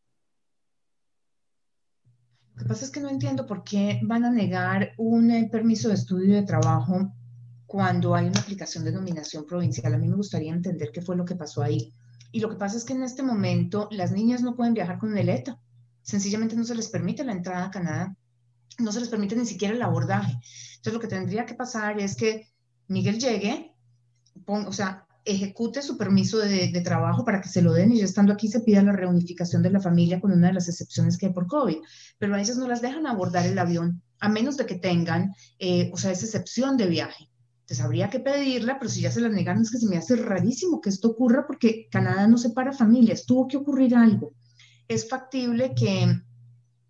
Speaker 2: Lo que pasa es que no entiendo por qué van a negar un eh, permiso de estudio de trabajo cuando hay una aplicación de nominación provincial. A mí me gustaría entender qué fue lo que pasó ahí. Y lo que pasa es que en este momento las niñas no pueden viajar con el ETA. Sencillamente no se les permite la entrada a Canadá. No se les permite ni siquiera el abordaje. Entonces lo que tendría que pasar es que Miguel llegue, o sea, ejecute su permiso de, de, trabajo para que se lo den y ya estando aquí se pida la reunificación de la familia con una de las excepciones que hay por COVID. Pero a ellas no las dejan abordar el avión a menos de que tengan, eh, o sea, esa excepción de viaje. Entonces habría que pedirla, pero si ya se la negaron es que se me hace rarísimo que esto ocurra porque Canadá no separa familias, tuvo que ocurrir algo. Es factible que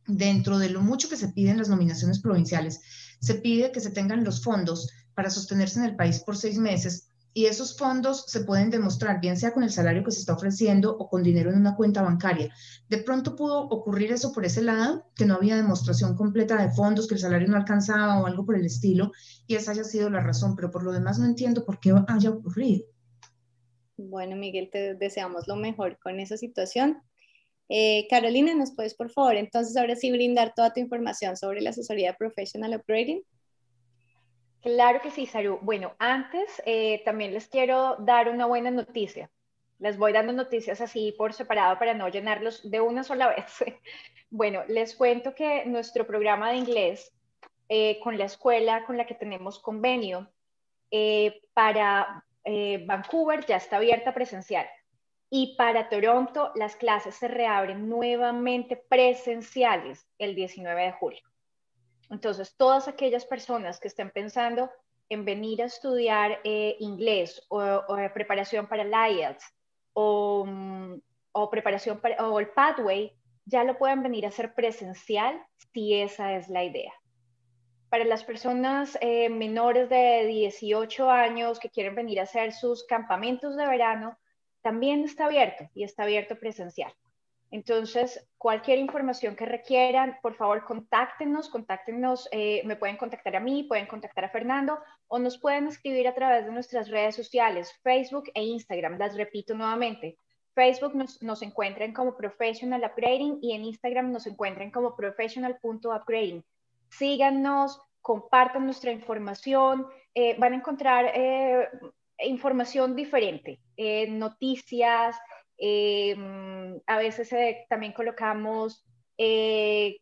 Speaker 2: dentro de lo mucho que se pide en las nominaciones provinciales, se pide que se tengan los fondos para sostenerse en el país por seis meses y esos fondos se pueden demostrar, bien sea con el salario que se está ofreciendo o con dinero en una cuenta bancaria. De pronto pudo ocurrir eso por ese lado, que no había demostración completa de fondos, que el salario no alcanzaba o algo por el estilo, y esa haya sido la razón, pero por lo demás no entiendo por qué haya ocurrido.
Speaker 3: Bueno, Miguel, te deseamos lo mejor con esa situación. Eh, Carolina, ¿nos puedes, por favor, entonces ahora sí brindar toda tu información sobre la asesoría Professional Operating?
Speaker 4: Claro que sí, Saru. Bueno, antes eh, también les quiero dar una buena noticia. Les voy dando noticias así por separado para no llenarlos de una sola vez. bueno, les cuento que nuestro programa de inglés eh, con la escuela con la que tenemos convenio eh, para Vancouver ya está abierta presencial. Y para Toronto las clases se reabren nuevamente presenciales el 19 de julio. Entonces, todas aquellas personas que estén pensando en venir a estudiar eh, inglés o, preparación para el IELTS o, mm, o, preparación para o el Pathway, ya lo pueden venir a hacer presencial si esa es la idea. Para las personas eh, menores de 18 años que quieren venir a hacer sus campamentos de verano, también está abierto y está abierto presencial. Entonces, cualquier información que requieran, por favor, contáctenos, contáctenos, eh, me pueden contactar a mí, pueden contactar a Fernando o nos pueden escribir a través de nuestras redes sociales, Facebook e Instagram. Las repito nuevamente. Facebook nos, nos encuentran como Professional Upgrading y en Instagram nos encuentran como professional.upgrading. Síganos, compartan nuestra información, eh, van a encontrar eh, información diferente, noticias, Em, a veces eh, también colocamos eh,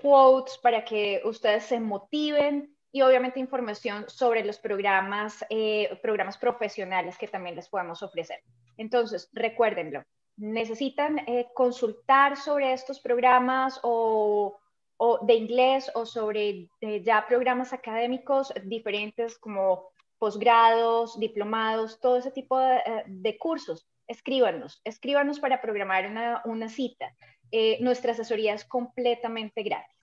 Speaker 4: quotes para que ustedes se motiven y obviamente información sobre los programas, eh, programas profesionales que también les podemos ofrecer. Entonces, recuérdenlo, necesitan consultar sobre estos programas o, o de inglés o sobre ya programas académicos diferentes como posgrados, diplomados, todo ese tipo de cursos escríbanos, escríbanos para programar una, cita. Eh, nuestra asesoría es completamente gratis.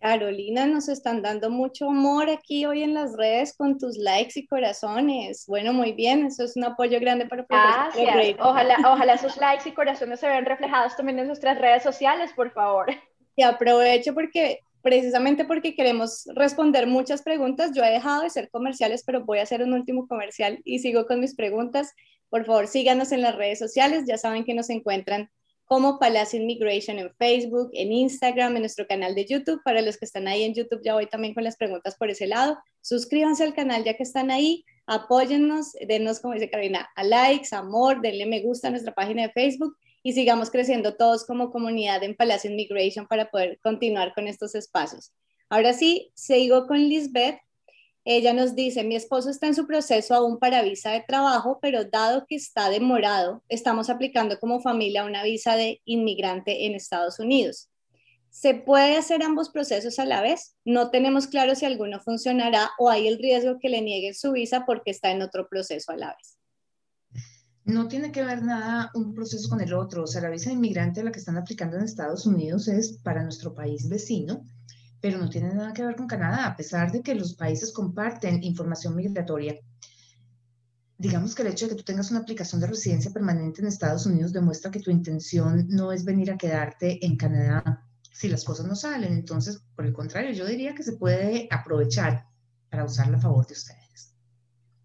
Speaker 3: Carolina, nos están dando mucho amor aquí hoy en las redes con tus likes y corazones. Bueno, muy bien, eso es un apoyo grande para
Speaker 4: Gracias. Ojalá, ojalá esos likes y corazones se vean reflejados también en nuestras redes sociales, por favor.
Speaker 3: Y aprovecho porque precisamente porque queremos responder muchas preguntas. Yo he dejado de ser comerciales, pero voy a hacer un último comercial y sigo con mis preguntas. Por favor, síganos en las redes sociales. Ya saben que nos encuentran como Palacio Immigration en Facebook, en Instagram, en nuestro canal de YouTube. Para los que están ahí en YouTube, ya voy también con las preguntas por ese lado. Suscríbanse al canal ya que están ahí. Apóyennos, denos, como dice Carolina, a likes, amor, denle me gusta a nuestra página de Facebook y sigamos creciendo todos como comunidad en Palacio Immigration para poder continuar con estos espacios. Ahora sí, sigo con Lisbeth ella nos dice, mi esposo está en su proceso aún para visa de trabajo, pero dado que está demorado, estamos aplicando como familia una visa de inmigrante en Estados Unidos. ¿Se puede hacer ambos procesos a la vez? No tenemos claro si alguno funcionará o hay el riesgo que le nieguen su visa porque está en otro proceso a la vez.
Speaker 2: No tiene que ver nada un proceso con el otro. O sea, la visa de inmigrante a la que están aplicando en Estados Unidos es para nuestro país vecino, pero no tiene nada que ver con Canadá, a pesar de que los países comparten información migratoria. Digamos que el hecho de que tú tengas una aplicación de residencia permanente en Estados Unidos demuestra que tu intención no es venir a quedarte en Canadá si las cosas no salen. Entonces, por el contrario, yo diría que se puede aprovechar para usarla a favor de ustedes.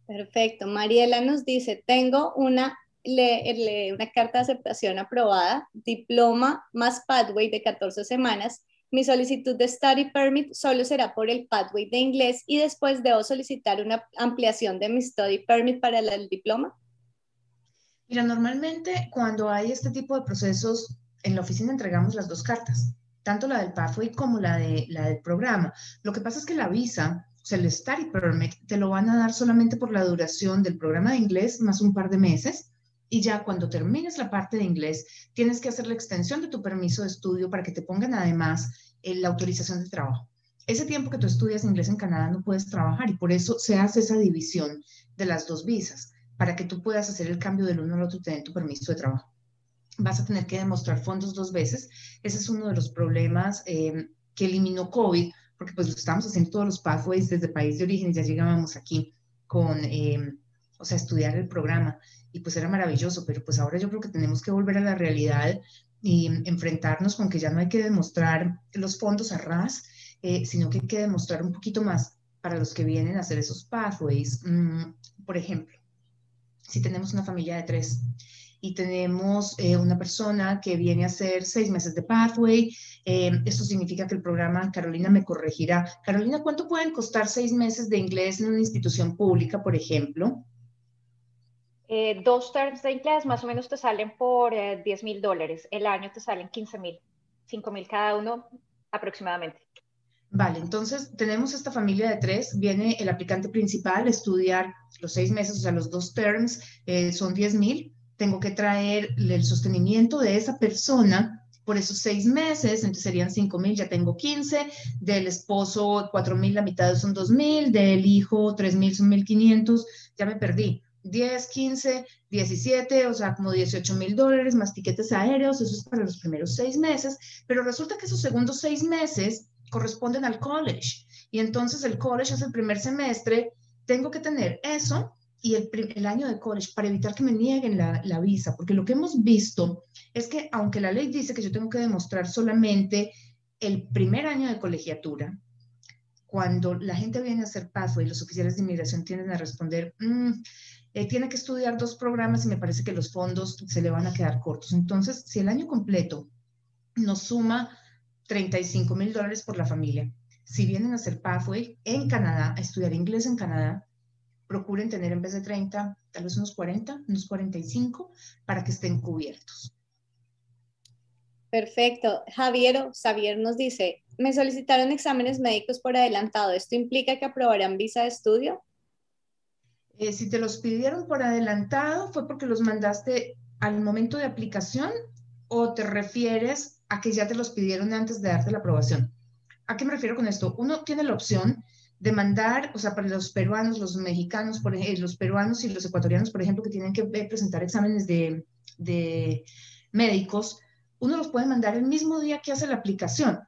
Speaker 3: Perfecto. Mariela nos dice, tengo una, una carta de aceptación aprobada, diploma más pathway de 14 semanas. Mi solicitud de study permit solo será por el pathway de inglés y después debo solicitar una ampliación de mi study permit para el diploma.
Speaker 2: Mira, normalmente cuando hay este tipo de procesos, en la oficina entregamos las dos cartas tanto la del pathway como la, de, la del programa. Lo que pasa es que la visa, sea, el study permit, te lo van a dar solamente por la duración del programa de inglés más un par de meses. Y ya cuando termines la parte de inglés, tienes que hacer la extensión de tu permiso de estudio para que te pongan además eh, la autorización de trabajo. Ese tiempo que tú estudias inglés en Canadá no puedes trabajar y por eso se hace esa división de las dos visas, para que tú puedas hacer el cambio del uno al otro y tener tu permiso de trabajo vas a tener que demostrar fondos dos veces. Ese es uno de los problemas eh, que eliminó COVID, porque pues estamos haciendo todos los pathways desde país de origen y ya llegábamos aquí con, eh, o sea, estudiar el programa y pues era maravilloso, pero pues ahora yo creo que tenemos que volver a la realidad y enfrentarnos con que ya no hay que demostrar los fondos a ras, eh, sino que hay que demostrar un poquito más para los que vienen a hacer esos pathways. Mm, por ejemplo, si tenemos una familia de tres y tenemos eh, una persona que viene a hacer seis meses de Pathway. Eh, esto significa que el programa, Carolina me corregirá. Carolina, ¿cuánto pueden costar seis meses de inglés en una institución pública, por ejemplo?
Speaker 4: Eh, dos terms de inglés más o menos te salen por 10 mil dólares. El año te salen 15 mil, 5 mil cada uno aproximadamente.
Speaker 2: Vale, entonces tenemos esta familia de tres, viene el aplicante principal a estudiar los seis meses, o sea, los dos terms son 10 mil, tengo que traer el sostenimiento de esa persona por esos seis meses, entonces serían cinco mil, ya tengo 15, del esposo cuatro mil, la mitad son dos mil, del hijo tres mil son mil quinientos, ya me perdí. 10, 15, 17, o sea, como 18 mil dólares más tiquetes aéreos, eso es para los primeros seis meses, pero resulta que esos segundos seis meses corresponden al college y entonces el college es el primer semestre, tengo que tener eso y el, año de college para evitar que me nieguen la, la, visa, porque lo que hemos visto es que aunque la ley dice que yo tengo que demostrar solamente el primer año de colegiatura, cuando la gente viene a hacer paso y los oficiales de inmigración tienden a responder, mm, eh, tiene que estudiar dos programas y me parece que los fondos se le van a quedar cortos. Entonces, si el año completo nos suma 35 mil dólares por la familia, si vienen a hacer pathway en Canadá, a estudiar inglés en Canadá, procuren tener en vez de 30, tal vez unos 40, unos 45, para que estén cubiertos.
Speaker 3: Perfecto. Javier, Xavier nos dice, me solicitaron exámenes médicos por adelantado. ¿Esto implica que aprobarán visa de estudio?
Speaker 2: Eh, si te los pidieron por adelantado, ¿fue porque los mandaste al momento de aplicación o te refieres a que ya te los pidieron antes de darte la aprobación? ¿A qué me refiero con esto? Uno tiene la opción demandar, o sea, para los peruanos, los mexicanos, por ejemplo, los peruanos y los ecuatorianos, por ejemplo, que tienen que presentar exámenes de, de médicos, uno los puede mandar el mismo día que hace la aplicación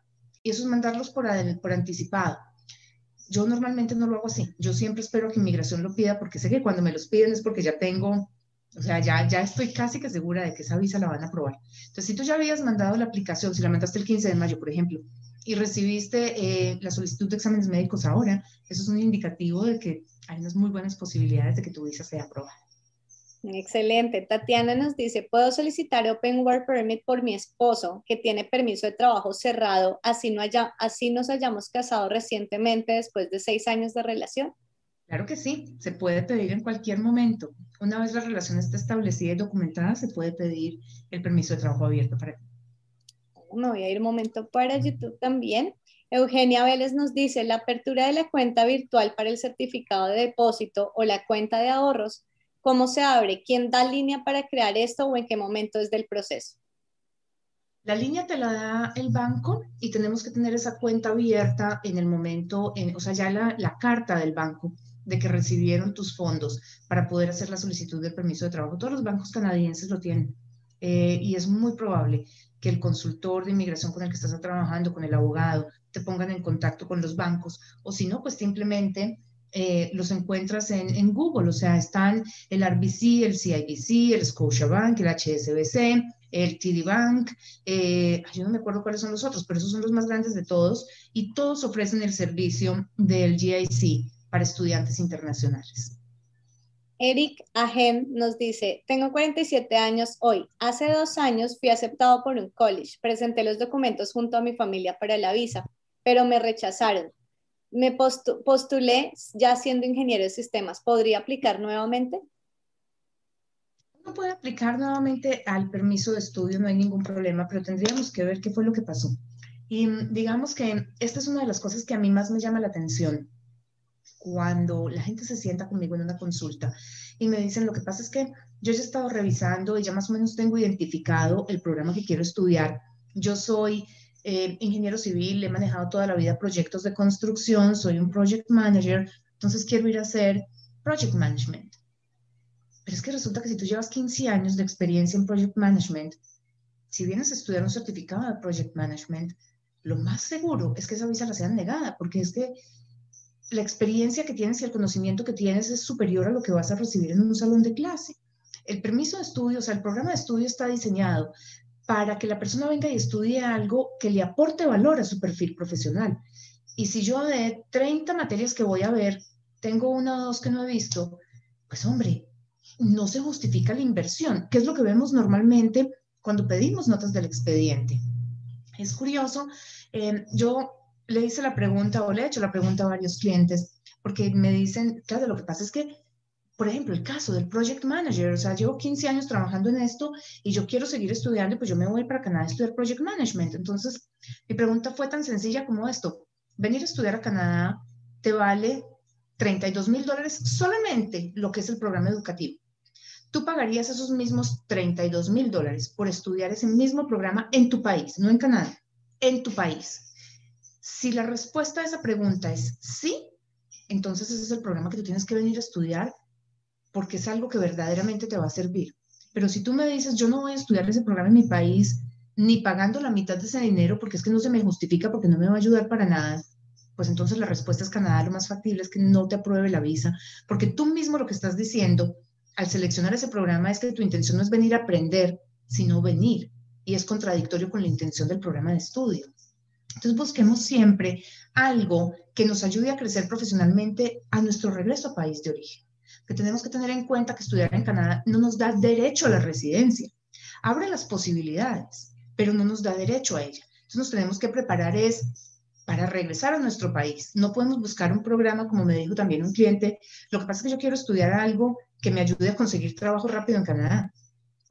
Speaker 2: y eso es mandarlos por, por anticipado. Yo normalmente no lo hago así. Yo siempre espero que inmigración lo pida porque sé que cuando me los piden es porque ya tengo, o sea, ya, ya estoy casi que segura de que esa visa la van a aprobar. Entonces, si tú ya habías mandado la aplicación, si la mandaste el 15 de mayo, por ejemplo, y recibiste eh, la solicitud de exámenes médicos ahora, eso es un indicativo de que hay unas muy buenas posibilidades de que tu visa sea aprobada.
Speaker 3: Excelente. Tatiana nos dice, ¿puedo solicitar Open Work Permit por mi esposo que tiene permiso de trabajo cerrado, así, no haya, así nos hayamos casado recientemente después de seis años de relación?
Speaker 2: Claro que sí, se puede pedir en cualquier momento. Una vez la relación esté establecida y documentada, se puede pedir el permiso de trabajo abierto para ti
Speaker 3: me voy a ir un momento para YouTube también. Eugenia Vélez nos dice, la apertura de la cuenta virtual para el certificado de depósito o la cuenta de ahorros, ¿cómo se abre? ¿Quién da línea para crear esto o en qué momento es del proceso?
Speaker 2: La línea te la da el banco y tenemos que tener esa cuenta abierta en el momento, en, o sea, ya la, la carta del banco de que recibieron tus fondos para poder hacer la solicitud del permiso de trabajo. Todos los bancos canadienses lo tienen eh, y es muy probable que el consultor de inmigración con el que estás trabajando, con el abogado, te pongan en contacto con los bancos o si no, pues simplemente eh, los encuentras en, en, Google, o sea, están el RBC, el CIBC, el Scotiabank, el HSBC, el TD Bank, eh, yo no me acuerdo cuáles son los otros, pero esos son los más grandes de todos y todos ofrecen el servicio del GIC para estudiantes internacionales.
Speaker 3: Eric Ahem nos dice, tengo 47 años hoy. Hace dos años fui aceptado por un college. Presenté los documentos junto a mi familia para la visa, pero me rechazaron. Me postulé ya siendo ingeniero de sistemas. ¿Podría aplicar nuevamente?
Speaker 2: No puede aplicar nuevamente al permiso de estudio, no hay ningún problema, pero tendríamos que ver qué fue lo que pasó. Y digamos que esta es una de las cosas que a mí más me llama la atención cuando la gente se sienta conmigo en una consulta y me dicen, lo que pasa es que yo ya he estado revisando y ya más o menos tengo identificado el programa que quiero estudiar. Yo soy eh, ingeniero civil, he manejado toda la vida proyectos de construcción, soy un project manager, entonces quiero ir a hacer project management. Pero es que resulta que si tú llevas 15 años de experiencia en project management, si vienes a estudiar un certificado de project management, lo más seguro es que esa visa la sea negada, porque es que la experiencia que tienes y el conocimiento que tienes es superior a lo que vas a recibir en un salón de clase. El permiso de estudio, o sea, el programa de estudio está diseñado para que la persona venga y estudie algo que le aporte valor a su perfil profesional. Y si yo de 30 materias que voy a ver, tengo una o dos que no he visto, pues hombre, no se justifica la inversión, que es lo que vemos normalmente cuando pedimos notas del expediente. Es curioso, eh, yo le hice la pregunta o le he hecho la pregunta a varios clientes porque me dicen, claro, lo que pasa es que, por ejemplo, el caso del project manager, o sea, llevo 15 años trabajando en esto y yo quiero seguir estudiando, pues yo me voy para Canadá a estudiar project management. Entonces, mi pregunta fue tan sencilla como esto, venir a estudiar a Canadá te vale 32 mil dólares solamente lo que es el programa educativo. Tú pagarías esos mismos 32 mil dólares por estudiar ese mismo programa en tu país, no en Canadá, en tu país. Si la respuesta a esa pregunta es sí, entonces ese es el programa que tú tienes que venir a estudiar porque es algo que verdaderamente te va a servir. Pero si tú me dices, yo no voy a estudiar ese programa en mi país, ni pagando la mitad de ese dinero porque es que no se me justifica, porque no me va a ayudar para nada, pues entonces la respuesta es Canadá, lo más factible es que no te apruebe la visa, porque tú mismo lo que estás diciendo al seleccionar ese programa es que tu intención no es venir a aprender, sino venir, y es contradictorio con la intención del programa de estudio. Entonces busquemos siempre algo que nos ayude a crecer profesionalmente a nuestro regreso a país de origen. Que tenemos que tener en cuenta que estudiar en Canadá no nos da derecho a la residencia. Abre las posibilidades, pero no nos da derecho a ella. Entonces nos tenemos que preparar es para regresar a nuestro país. No podemos buscar un programa, como me dijo también un cliente, lo que pasa es que yo quiero estudiar algo que me ayude a conseguir trabajo rápido en Canadá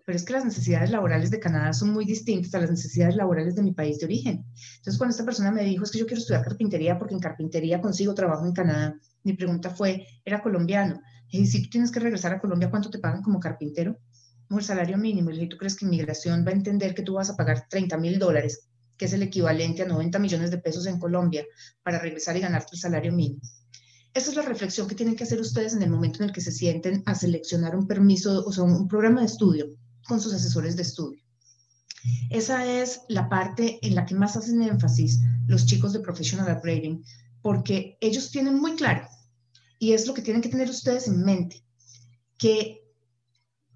Speaker 2: pero es que las necesidades laborales de Canadá son muy distintas a las necesidades laborales de mi país de origen. Entonces, cuando esta persona me dijo, es que yo quiero estudiar carpintería porque en carpintería consigo trabajo en Canadá, mi pregunta fue, ¿era colombiano? Y si tú tienes que regresar a Colombia, ¿cuánto te pagan como carpintero? El salario mínimo. Y ¿tú crees que inmigración va a entender que tú vas a pagar 30 mil dólares, que es el equivalente a 90 millones de pesos en Colombia, para regresar y ganar tu salario mínimo? Esa es la reflexión que tienen que hacer ustedes en el momento en el que se sienten a seleccionar un permiso, o sea, un programa de estudio con sus asesores de estudio. Esa es la parte en la que más hacen énfasis los chicos de Professional Upgrading, porque ellos tienen muy claro, y es lo que tienen que tener ustedes en mente, que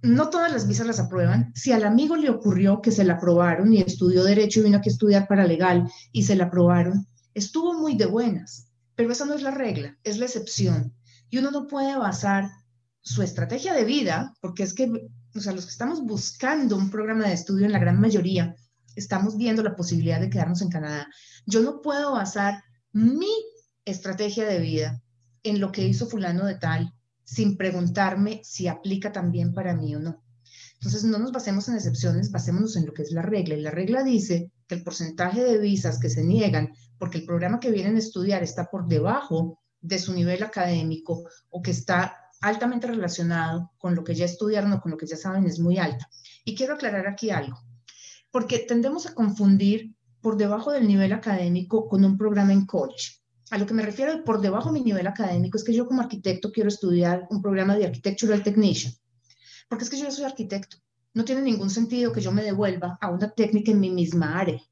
Speaker 2: no todas las visas las aprueban. Si al amigo le ocurrió que se la aprobaron y estudió derecho y vino aquí a estudiar para legal y se la aprobaron, estuvo muy de buenas, pero esa no es la regla, es la excepción. Y uno no puede basar su estrategia de vida, porque es que o sea, los que estamos buscando un programa de estudio, en la gran mayoría, estamos viendo la posibilidad de quedarnos en Canadá. Yo no puedo basar mi estrategia de vida en lo que hizo fulano de tal sin preguntarme si aplica también para mí o no. Entonces, no nos basemos en excepciones, basémonos en lo que es la regla. Y la regla dice que el porcentaje de visas que se niegan porque el programa que vienen a estudiar está por debajo de su nivel académico o que está altamente relacionado con lo que ya estudiaron o con lo que ya saben es muy alta. Y quiero aclarar aquí algo. porque tendemos a confundir por debajo del nivel académico con un programa en college. A lo que me refiero por debajo de mi nivel académico es que yo como arquitecto quiero estudiar un programa de Architectural Technician, porque es que yo soy arquitecto. No tiene ningún sentido que yo me devuelva a una técnica en mi misma área.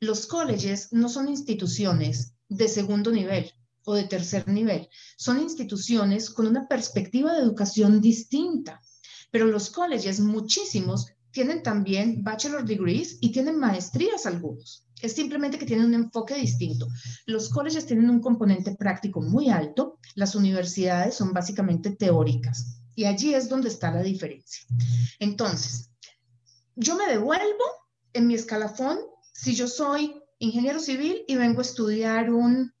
Speaker 2: Los colleges no son instituciones de segundo nivel o de tercer nivel, son instituciones con una perspectiva de educación distinta. Pero los colleges, muchísimos, tienen también bachelor degrees y tienen maestrías algunos. Es simplemente que tienen un enfoque distinto. Los colleges tienen un componente práctico muy alto, las universidades son básicamente teóricas y allí es donde está la diferencia. Entonces, yo me devuelvo en mi escalafón si yo soy ingeniero civil y vengo a estudiar un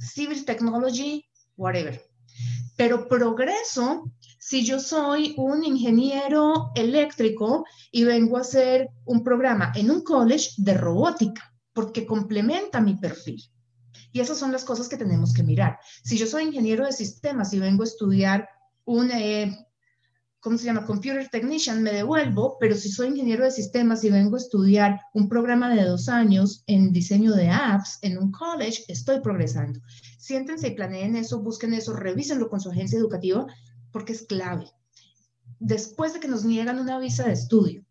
Speaker 2: civil technology, whatever. Pero progreso si yo soy un ingeniero eléctrico y vengo a hacer un programa en un college de robótica, porque complementa mi perfil. Y esas son las cosas que tenemos que mirar. Si yo soy ingeniero de sistemas y vengo a estudiar un, eh, ¿cómo se llama? Computer Technician, me devuelvo, pero si soy ingeniero de sistemas y vengo a estudiar un programa de dos años en diseño de apps en un college, estoy progresando. Siéntense y planeen eso, busquen eso, revísenlo con su agencia educativa porque es clave. Después de que nos niegan una visa de estudio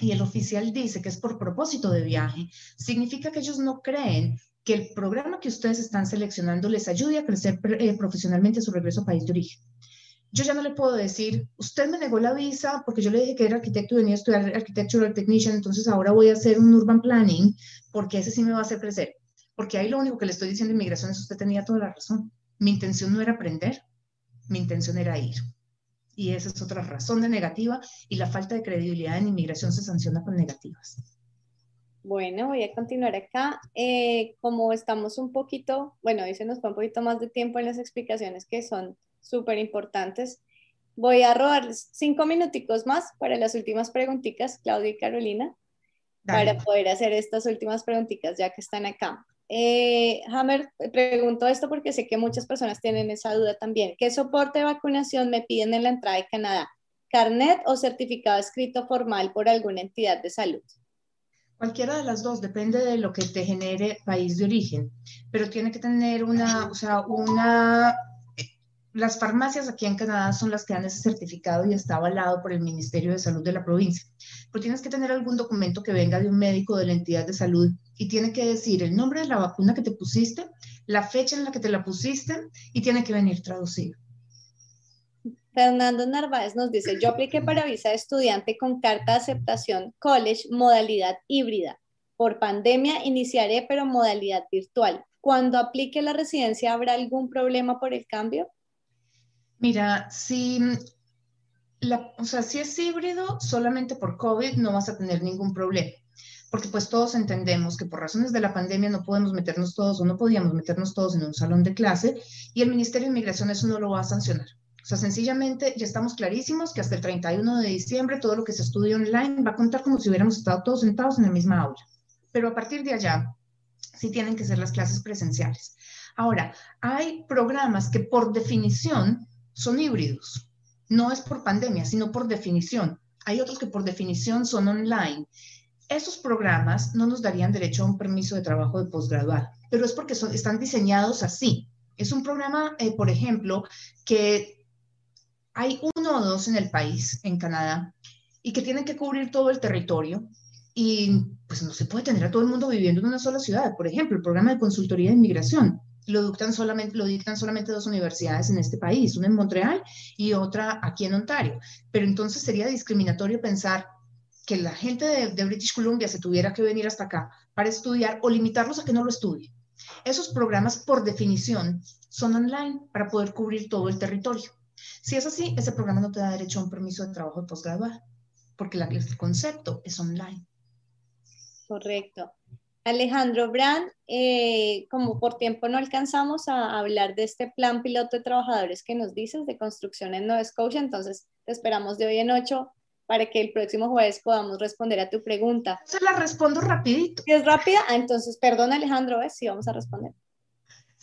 Speaker 2: y el oficial dice que es por propósito de viaje, significa que ellos no creen que el programa que ustedes están seleccionando les ayude a crecer eh, profesionalmente a su regreso a país de origen. Yo ya no le puedo decir, usted me negó la visa porque yo le dije que era arquitecto y venía a estudiar architectural technician, entonces ahora voy a hacer un urban planning porque ese sí me va a hacer crecer. Porque ahí lo único que le estoy diciendo inmigración es usted tenía toda la razón. Mi intención no era aprender, mi intención era ir. Y esa es otra razón de negativa y la falta de credibilidad en inmigración se sanciona con negativas.
Speaker 3: Bueno, voy a continuar acá. Eh, como estamos un poquito, bueno, dice nos fue un poquito más de tiempo en las explicaciones que son súper importantes. Voy a robarles cinco minuticos más para las últimas preguntitas, Claudia y Carolina, para poder hacer estas últimas preguntitas ya que están acá. Eh, Hammer, pregunto esto porque sé que muchas personas tienen esa duda también. ¿Qué soporte de vacunación me piden en la entrada de Canadá? ¿Carnet o certificado escrito formal por alguna entidad de salud?
Speaker 2: Cualquiera de las dos, depende de lo que te genere país de origen, pero tiene que tener una, o sea, una las farmacias aquí en Canadá son las que dan ese certificado y está avalado por el Ministerio de Salud de la provincia. Pero tienes que tener algún documento que venga de un médico de la entidad de salud y tiene que decir el nombre de la vacuna que te pusiste, la fecha en la que te la pusiste y tiene que venir traducido.
Speaker 3: Fernando Narváez nos dice, yo apliqué para visa de estudiante con carta de aceptación college modalidad híbrida. Por pandemia iniciaré, pero modalidad virtual. Cuando aplique la residencia, ¿habrá algún problema por el cambio?
Speaker 2: Mira, si, la, o sea, si es híbrido, solamente por COVID no vas a tener ningún problema, porque pues todos entendemos que por razones de la pandemia no podemos meternos todos o no podíamos meternos todos en un salón de clase y el Ministerio de Inmigración eso no lo va a sancionar. O sea, sencillamente ya estamos clarísimos que hasta el 31 de diciembre todo lo que se estudia online va a contar como si hubiéramos estado todos sentados en la misma aula. Pero a partir de allá, sí tienen que ser las clases presenciales. Ahora, hay programas que por definición son híbridos. No es por pandemia, sino por definición. Hay otros que por definición son online. Esos programas no nos darían derecho a un permiso de trabajo de posgraduado, pero es porque son, están diseñados así. Es un programa, eh, por ejemplo, que hay uno o dos en el país, en Canadá, y que tienen que cubrir todo el territorio y pues no se puede tener a todo el mundo viviendo en una sola ciudad. Por ejemplo, el programa de consultoría de inmigración lo dictan solamente, lo dictan solamente dos universidades en este país, una en Montreal y otra aquí en Ontario. Pero entonces sería discriminatorio pensar que la gente de, British Columbia se tuviera que venir hasta acá para estudiar o limitarlos a que no lo estudien. Esos programas, por definición, son online para poder cubrir todo el territorio. Si es así, ese programa no te da derecho a un permiso de trabajo de posgraduado, porque el concepto es online.
Speaker 3: Correcto. Alejandro Brand, eh, como por tiempo no alcanzamos a hablar de este plan piloto de trabajadores que nos dices de construcción en Nueva Escocia, entonces te esperamos de hoy en ocho para que el próximo jueves podamos responder a tu pregunta.
Speaker 2: Se la respondo rapidito.
Speaker 3: Si es rápida, ah, entonces perdón Alejandro, ¿ves? Sí, vamos a responder.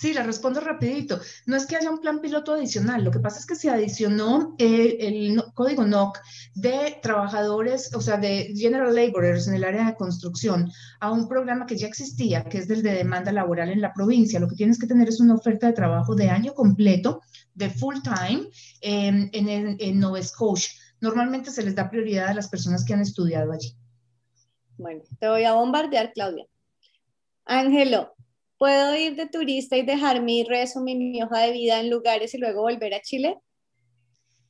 Speaker 2: Sí, la respondo rapidito. No es que haya un plan piloto adicional, lo que pasa es que se adicionó el, código NOC de trabajadores, o sea, de general laborers en el área de construcción a un programa que ya existía, que es del de demanda laboral en la provincia. Lo que tienes que tener es una oferta de trabajo de año completo, de full time, en, en Nova Scotia. Normalmente se les da prioridad a las personas que han estudiado allí.
Speaker 3: Bueno, te voy a bombardear, Claudia. Ángelo, ¿Puedo ir de turista y dejar mi resumen, mi hoja de vida en lugares y luego volver a Chile?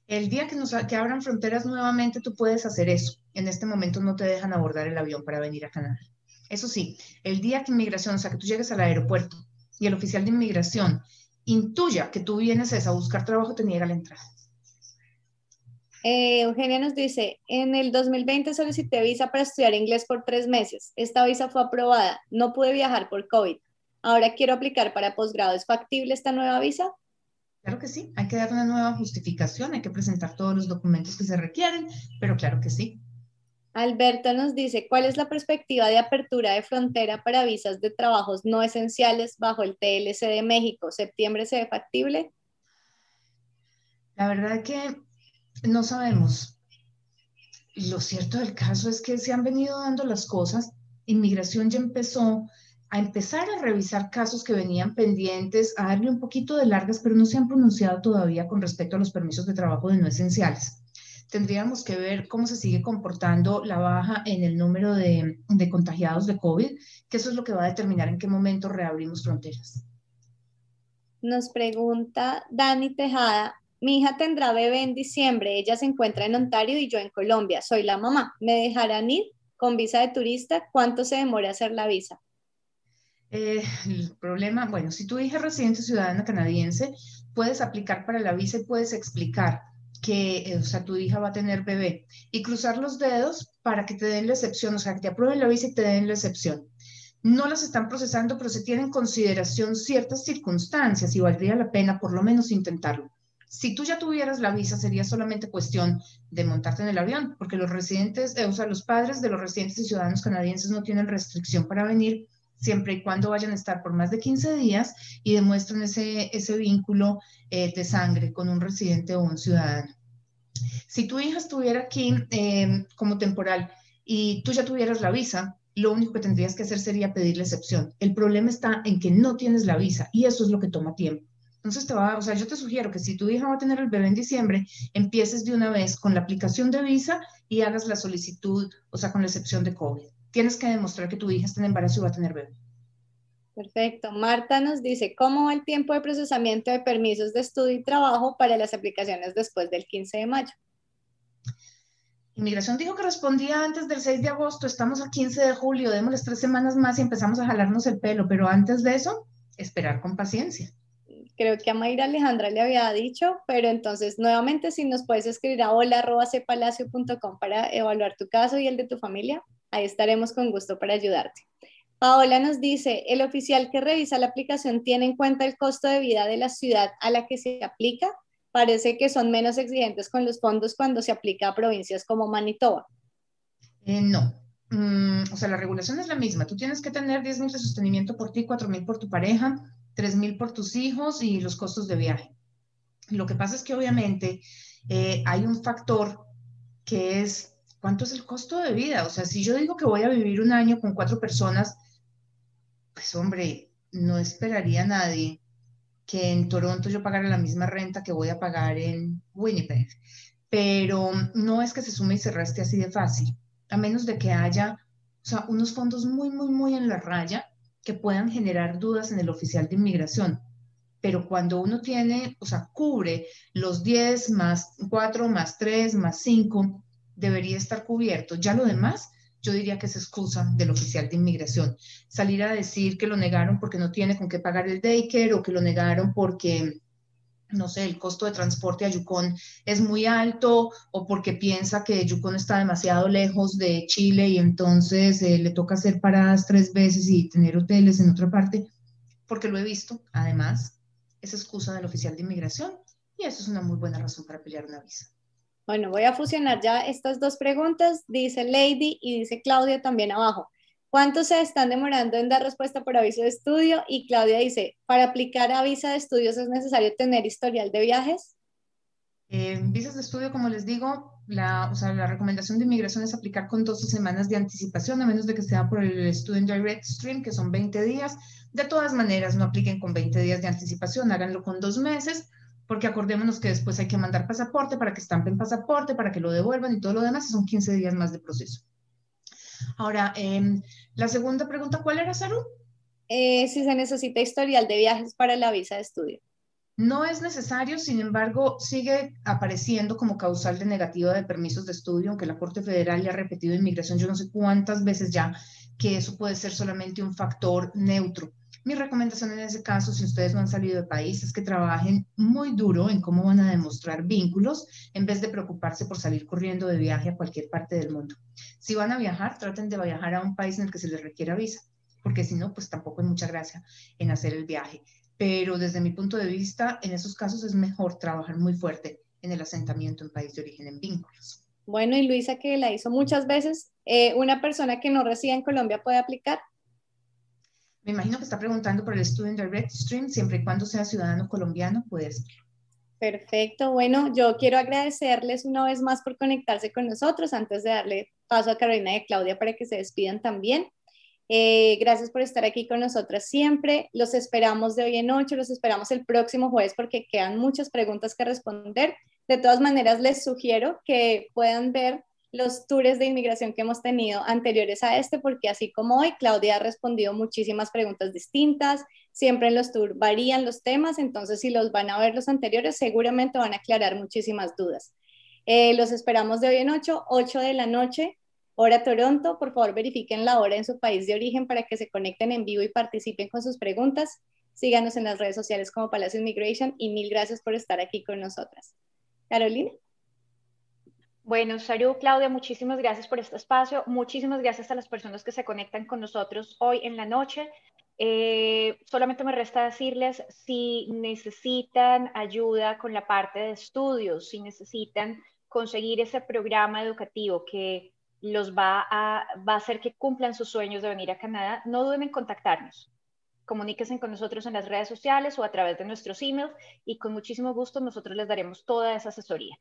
Speaker 2: El día que, nos, que abran fronteras nuevamente, tú puedes hacer eso. En este momento no te dejan abordar el avión para venir a Canadá. Eso sí, el día que inmigración, o sea, que tú llegues al aeropuerto y el oficial de inmigración intuya que tú vienes a buscar trabajo, te niega la entrada.
Speaker 3: Eh, Eugenia nos dice, en el 2020 solicité visa para estudiar inglés por tres meses. Esta visa fue aprobada. No pude viajar por COVID. Ahora quiero aplicar para posgrado. ¿Es factible esta nueva visa?
Speaker 2: Claro que sí, hay que dar una nueva justificación, hay que presentar todos los documentos que se requieren, pero claro que sí.
Speaker 3: Alberto nos dice, ¿cuál es la perspectiva de apertura de frontera para visas de trabajos no esenciales bajo el TLC de México? ¿Septiembre se ve factible?
Speaker 2: La verdad es que no sabemos. Lo cierto del caso es que se han venido dando las cosas. Inmigración ya empezó a empezar a revisar casos que venían pendientes, a darle un poquito de largas, pero no se han pronunciado todavía con respecto a los permisos de trabajo de no esenciales. Tendríamos que ver cómo se sigue comportando la baja en el número de, contagiados de COVID, que eso es lo que va a determinar en qué momento reabrimos fronteras.
Speaker 3: Nos pregunta Dani Tejada, mi hija tendrá bebé en diciembre, ella se encuentra en Ontario y yo en Colombia, soy la mamá, ¿me dejarán ir con visa de turista? ¿Cuánto se demora hacer la visa?
Speaker 2: Eh, el problema, bueno, si tu hija es residente ciudadana canadiense, puedes aplicar para la visa y puedes explicar que, eh, o sea, tu hija va a tener bebé y cruzar los dedos para que te den la excepción, o sea, que te aprueben la visa y te den la excepción. No las están procesando, pero se tienen en consideración ciertas circunstancias y valdría la pena por lo menos intentarlo. Si tú ya tuvieras la visa, sería solamente cuestión de montarte en el avión, porque los residentes, eh, o sea, los padres de los residentes y ciudadanos canadienses no tienen restricción para venir siempre y cuando vayan a estar por más de 15 días y demuestren ese, ese vínculo eh, de sangre con un residente o un ciudadano. Si tu hija estuviera aquí em, como temporal y tú ya tuvieras la visa, lo único que tendrías que hacer sería pedirle excepción. El problema está en que no tienes la visa y eso es lo que toma tiempo. Entonces te va, o sea, yo te sugiero que si tu hija va a tener el bebé en diciembre, empieces de una vez con la aplicación de visa y hagas la solicitud, o sea, con la excepción de COVID tienes que demostrar que tu hija está en embarazo y va a tener bebé.
Speaker 3: Perfecto. Marta nos dice, ¿cómo va el tiempo de procesamiento de permisos de estudio y trabajo para las aplicaciones después del 15 de mayo?
Speaker 2: Inmigración dijo que respondía antes del 6 de agosto, estamos a 15 de julio, démosles tres semanas más y empezamos a jalarnos el pelo, pero antes de eso, esperar con paciencia.
Speaker 3: Creo que a Mayra Alejandra le había dicho, pero entonces nuevamente si nos puedes escribir a hola.cpalacio.com para evaluar tu caso y el de tu familia, Ahí estaremos con gusto para ayudarte. Paola nos dice, ¿el oficial que revisa la aplicación tiene en cuenta el costo de vida de la ciudad a la que se aplica? Parece que son menos exigentes con los fondos cuando se aplica a provincias como Manitoba.
Speaker 2: Eh, no, mm, o sea, la regulación es la misma. Tú tienes que tener 10 mil de sostenimiento por ti, 4 mil por tu pareja, 3 mil por tus hijos y los costos de viaje. Lo que pasa es que obviamente eh, hay un factor que es ¿cuánto es el costo de vida? O sea, si yo digo que voy a vivir un año con cuatro personas, pues hombre, no esperaría a nadie que en Toronto yo pagara la misma renta que voy a pagar en Winnipeg. Pero no es que se sume y se reste así de fácil, a menos de que haya, o sea, unos fondos muy, muy, muy en la raya que puedan generar dudas en el oficial de inmigración. Pero cuando uno tiene, o sea, cubre los 10 más 4 más 3 más 5, debería estar cubierto. Ya lo demás, yo diría que es excusa del oficial de inmigración. Salir a decir que lo negaron porque no tiene con qué pagar el daycare o que lo negaron porque, no sé, el costo de transporte a Yukon es muy alto o porque piensa que Yukon está demasiado lejos de Chile y entonces eh, le toca hacer paradas tres veces y tener hoteles en otra parte, porque lo he visto, además, es excusa del oficial de inmigración y eso es una muy buena razón para pelear una visa.
Speaker 3: Bueno, voy a fusionar ya estas dos preguntas, dice Lady y dice Claudia también abajo. ¿Cuánto se están demorando en dar respuesta por aviso de estudio? Y Claudia dice, para aplicar a visa de estudios es necesario tener historial de viajes.
Speaker 2: En visas de estudio, como les digo, la, o la recomendación de inmigración es aplicar con 12 semanas de anticipación, a menos de que sea por el Student Direct Stream, que son 20 días. De todas maneras, no apliquen con 20 días de anticipación, háganlo con dos meses, porque acordémonos que después hay que mandar pasaporte para que estampen pasaporte, para que lo devuelvan y todo lo demás, son 15 días más de proceso. Ahora, em, la segunda pregunta, ¿cuál era, Saru?
Speaker 3: Eh, si se necesita historial de viajes para la visa de estudio.
Speaker 2: No es necesario, sin embargo, sigue apareciendo como causal de negativa de permisos de estudio, aunque la Corte Federal ya ha repetido inmigración, yo no sé cuántas veces ya, que eso puede ser solamente un factor neutro. Mi recomendación en ese caso, si ustedes no han salido de país, es que trabajen muy duro en cómo van a demostrar vínculos en vez de preocuparse por salir corriendo de viaje a cualquier parte del mundo. Si van a viajar, traten de viajar a un país en el que se les requiera visa, porque si no, pues tampoco hay mucha gracia en hacer el viaje. Pero desde mi punto de vista, en esos casos es mejor trabajar muy fuerte en el asentamiento en país de origen en vínculos.
Speaker 3: Bueno, y Luisa, que la hizo muchas veces, eh, ¿una persona que no reside en Colombia puede aplicar?
Speaker 2: Me imagino que está preguntando por el Student Direct Stream, siempre y cuando sea ciudadano colombiano, puede ser.
Speaker 3: Perfecto. Bueno, yo quiero agradecerles una vez más por conectarse con nosotros antes de darle paso a Carolina y Claudia para que se despidan también. Eh, gracias por estar aquí con nosotras siempre. Los esperamos de hoy en ocho, los esperamos el próximo jueves porque quedan muchas preguntas que responder. De todas maneras, les sugiero que puedan ver los tours de inmigración que hemos tenido anteriores a este, porque así como hoy, Claudia ha respondido muchísimas preguntas distintas, siempre en los tours varían los temas, entonces si los van a ver los anteriores, seguramente van a aclarar muchísimas dudas. Eh, los esperamos de hoy en 8, 8 de la noche, hora Toronto. Por favor, verifiquen la hora en su país de origen para que se conecten en vivo y participen con sus preguntas. Síganos en las redes sociales como Palacio Immigration y mil gracias por estar aquí con nosotras. Carolina.
Speaker 4: Bueno, Saru, Claudia, muchísimas gracias por este espacio. Muchísimas gracias a las personas que se conectan con nosotros hoy en la noche. Eh, solamente me resta decirles si necesitan ayuda con la parte de estudios, si necesitan conseguir ese programa educativo que los va a, va a hacer que cumplan sus sueños de venir a Canadá, no duden en contactarnos. Comuníquense con nosotros en las redes sociales o a través de nuestros emails y con muchísimo gusto nosotros les daremos toda esa asesoría.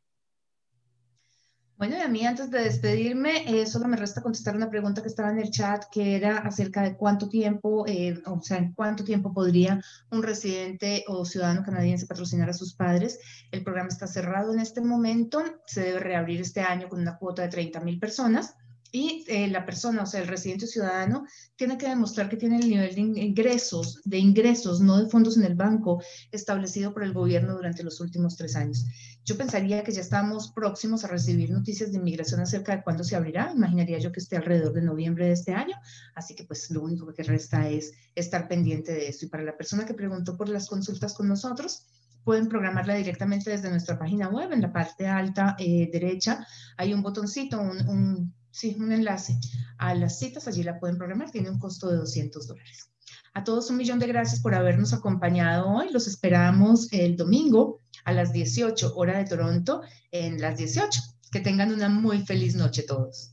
Speaker 2: Bueno, y a mí antes de despedirme, eh, solo me resta contestar una pregunta que estaba en el chat, que era acerca de cuánto tiempo, eh, o sea, en cuánto tiempo podría un residente o ciudadano canadiense patrocinar a sus padres. El programa está cerrado en este momento, se debe reabrir este año con una cuota de 30 mil personas y eh, la persona, o sea, el residente ciudadano, tiene que demostrar que tiene el nivel de ingresos, de ingresos, no de fondos en el banco, establecido por el gobierno durante los últimos tres años. Yo pensaría que ya estamos próximos a recibir noticias de inmigración acerca de cuándo se abrirá. Imaginaría yo que esté alrededor de noviembre de este año. Así que pues lo único que resta es estar pendiente de eso. Y para la persona que preguntó por las consultas con nosotros, pueden programarla directamente desde nuestra página web. En la parte alta eh, derecha hay un botoncito, un, un sí, un enlace a las citas, allí la pueden programar, tiene un costo de 200 dólares. A todos un millón de gracias por habernos acompañado hoy. Los esperamos el domingo a las 18 hora de Toronto en las 18. Que tengan una muy feliz noche todos.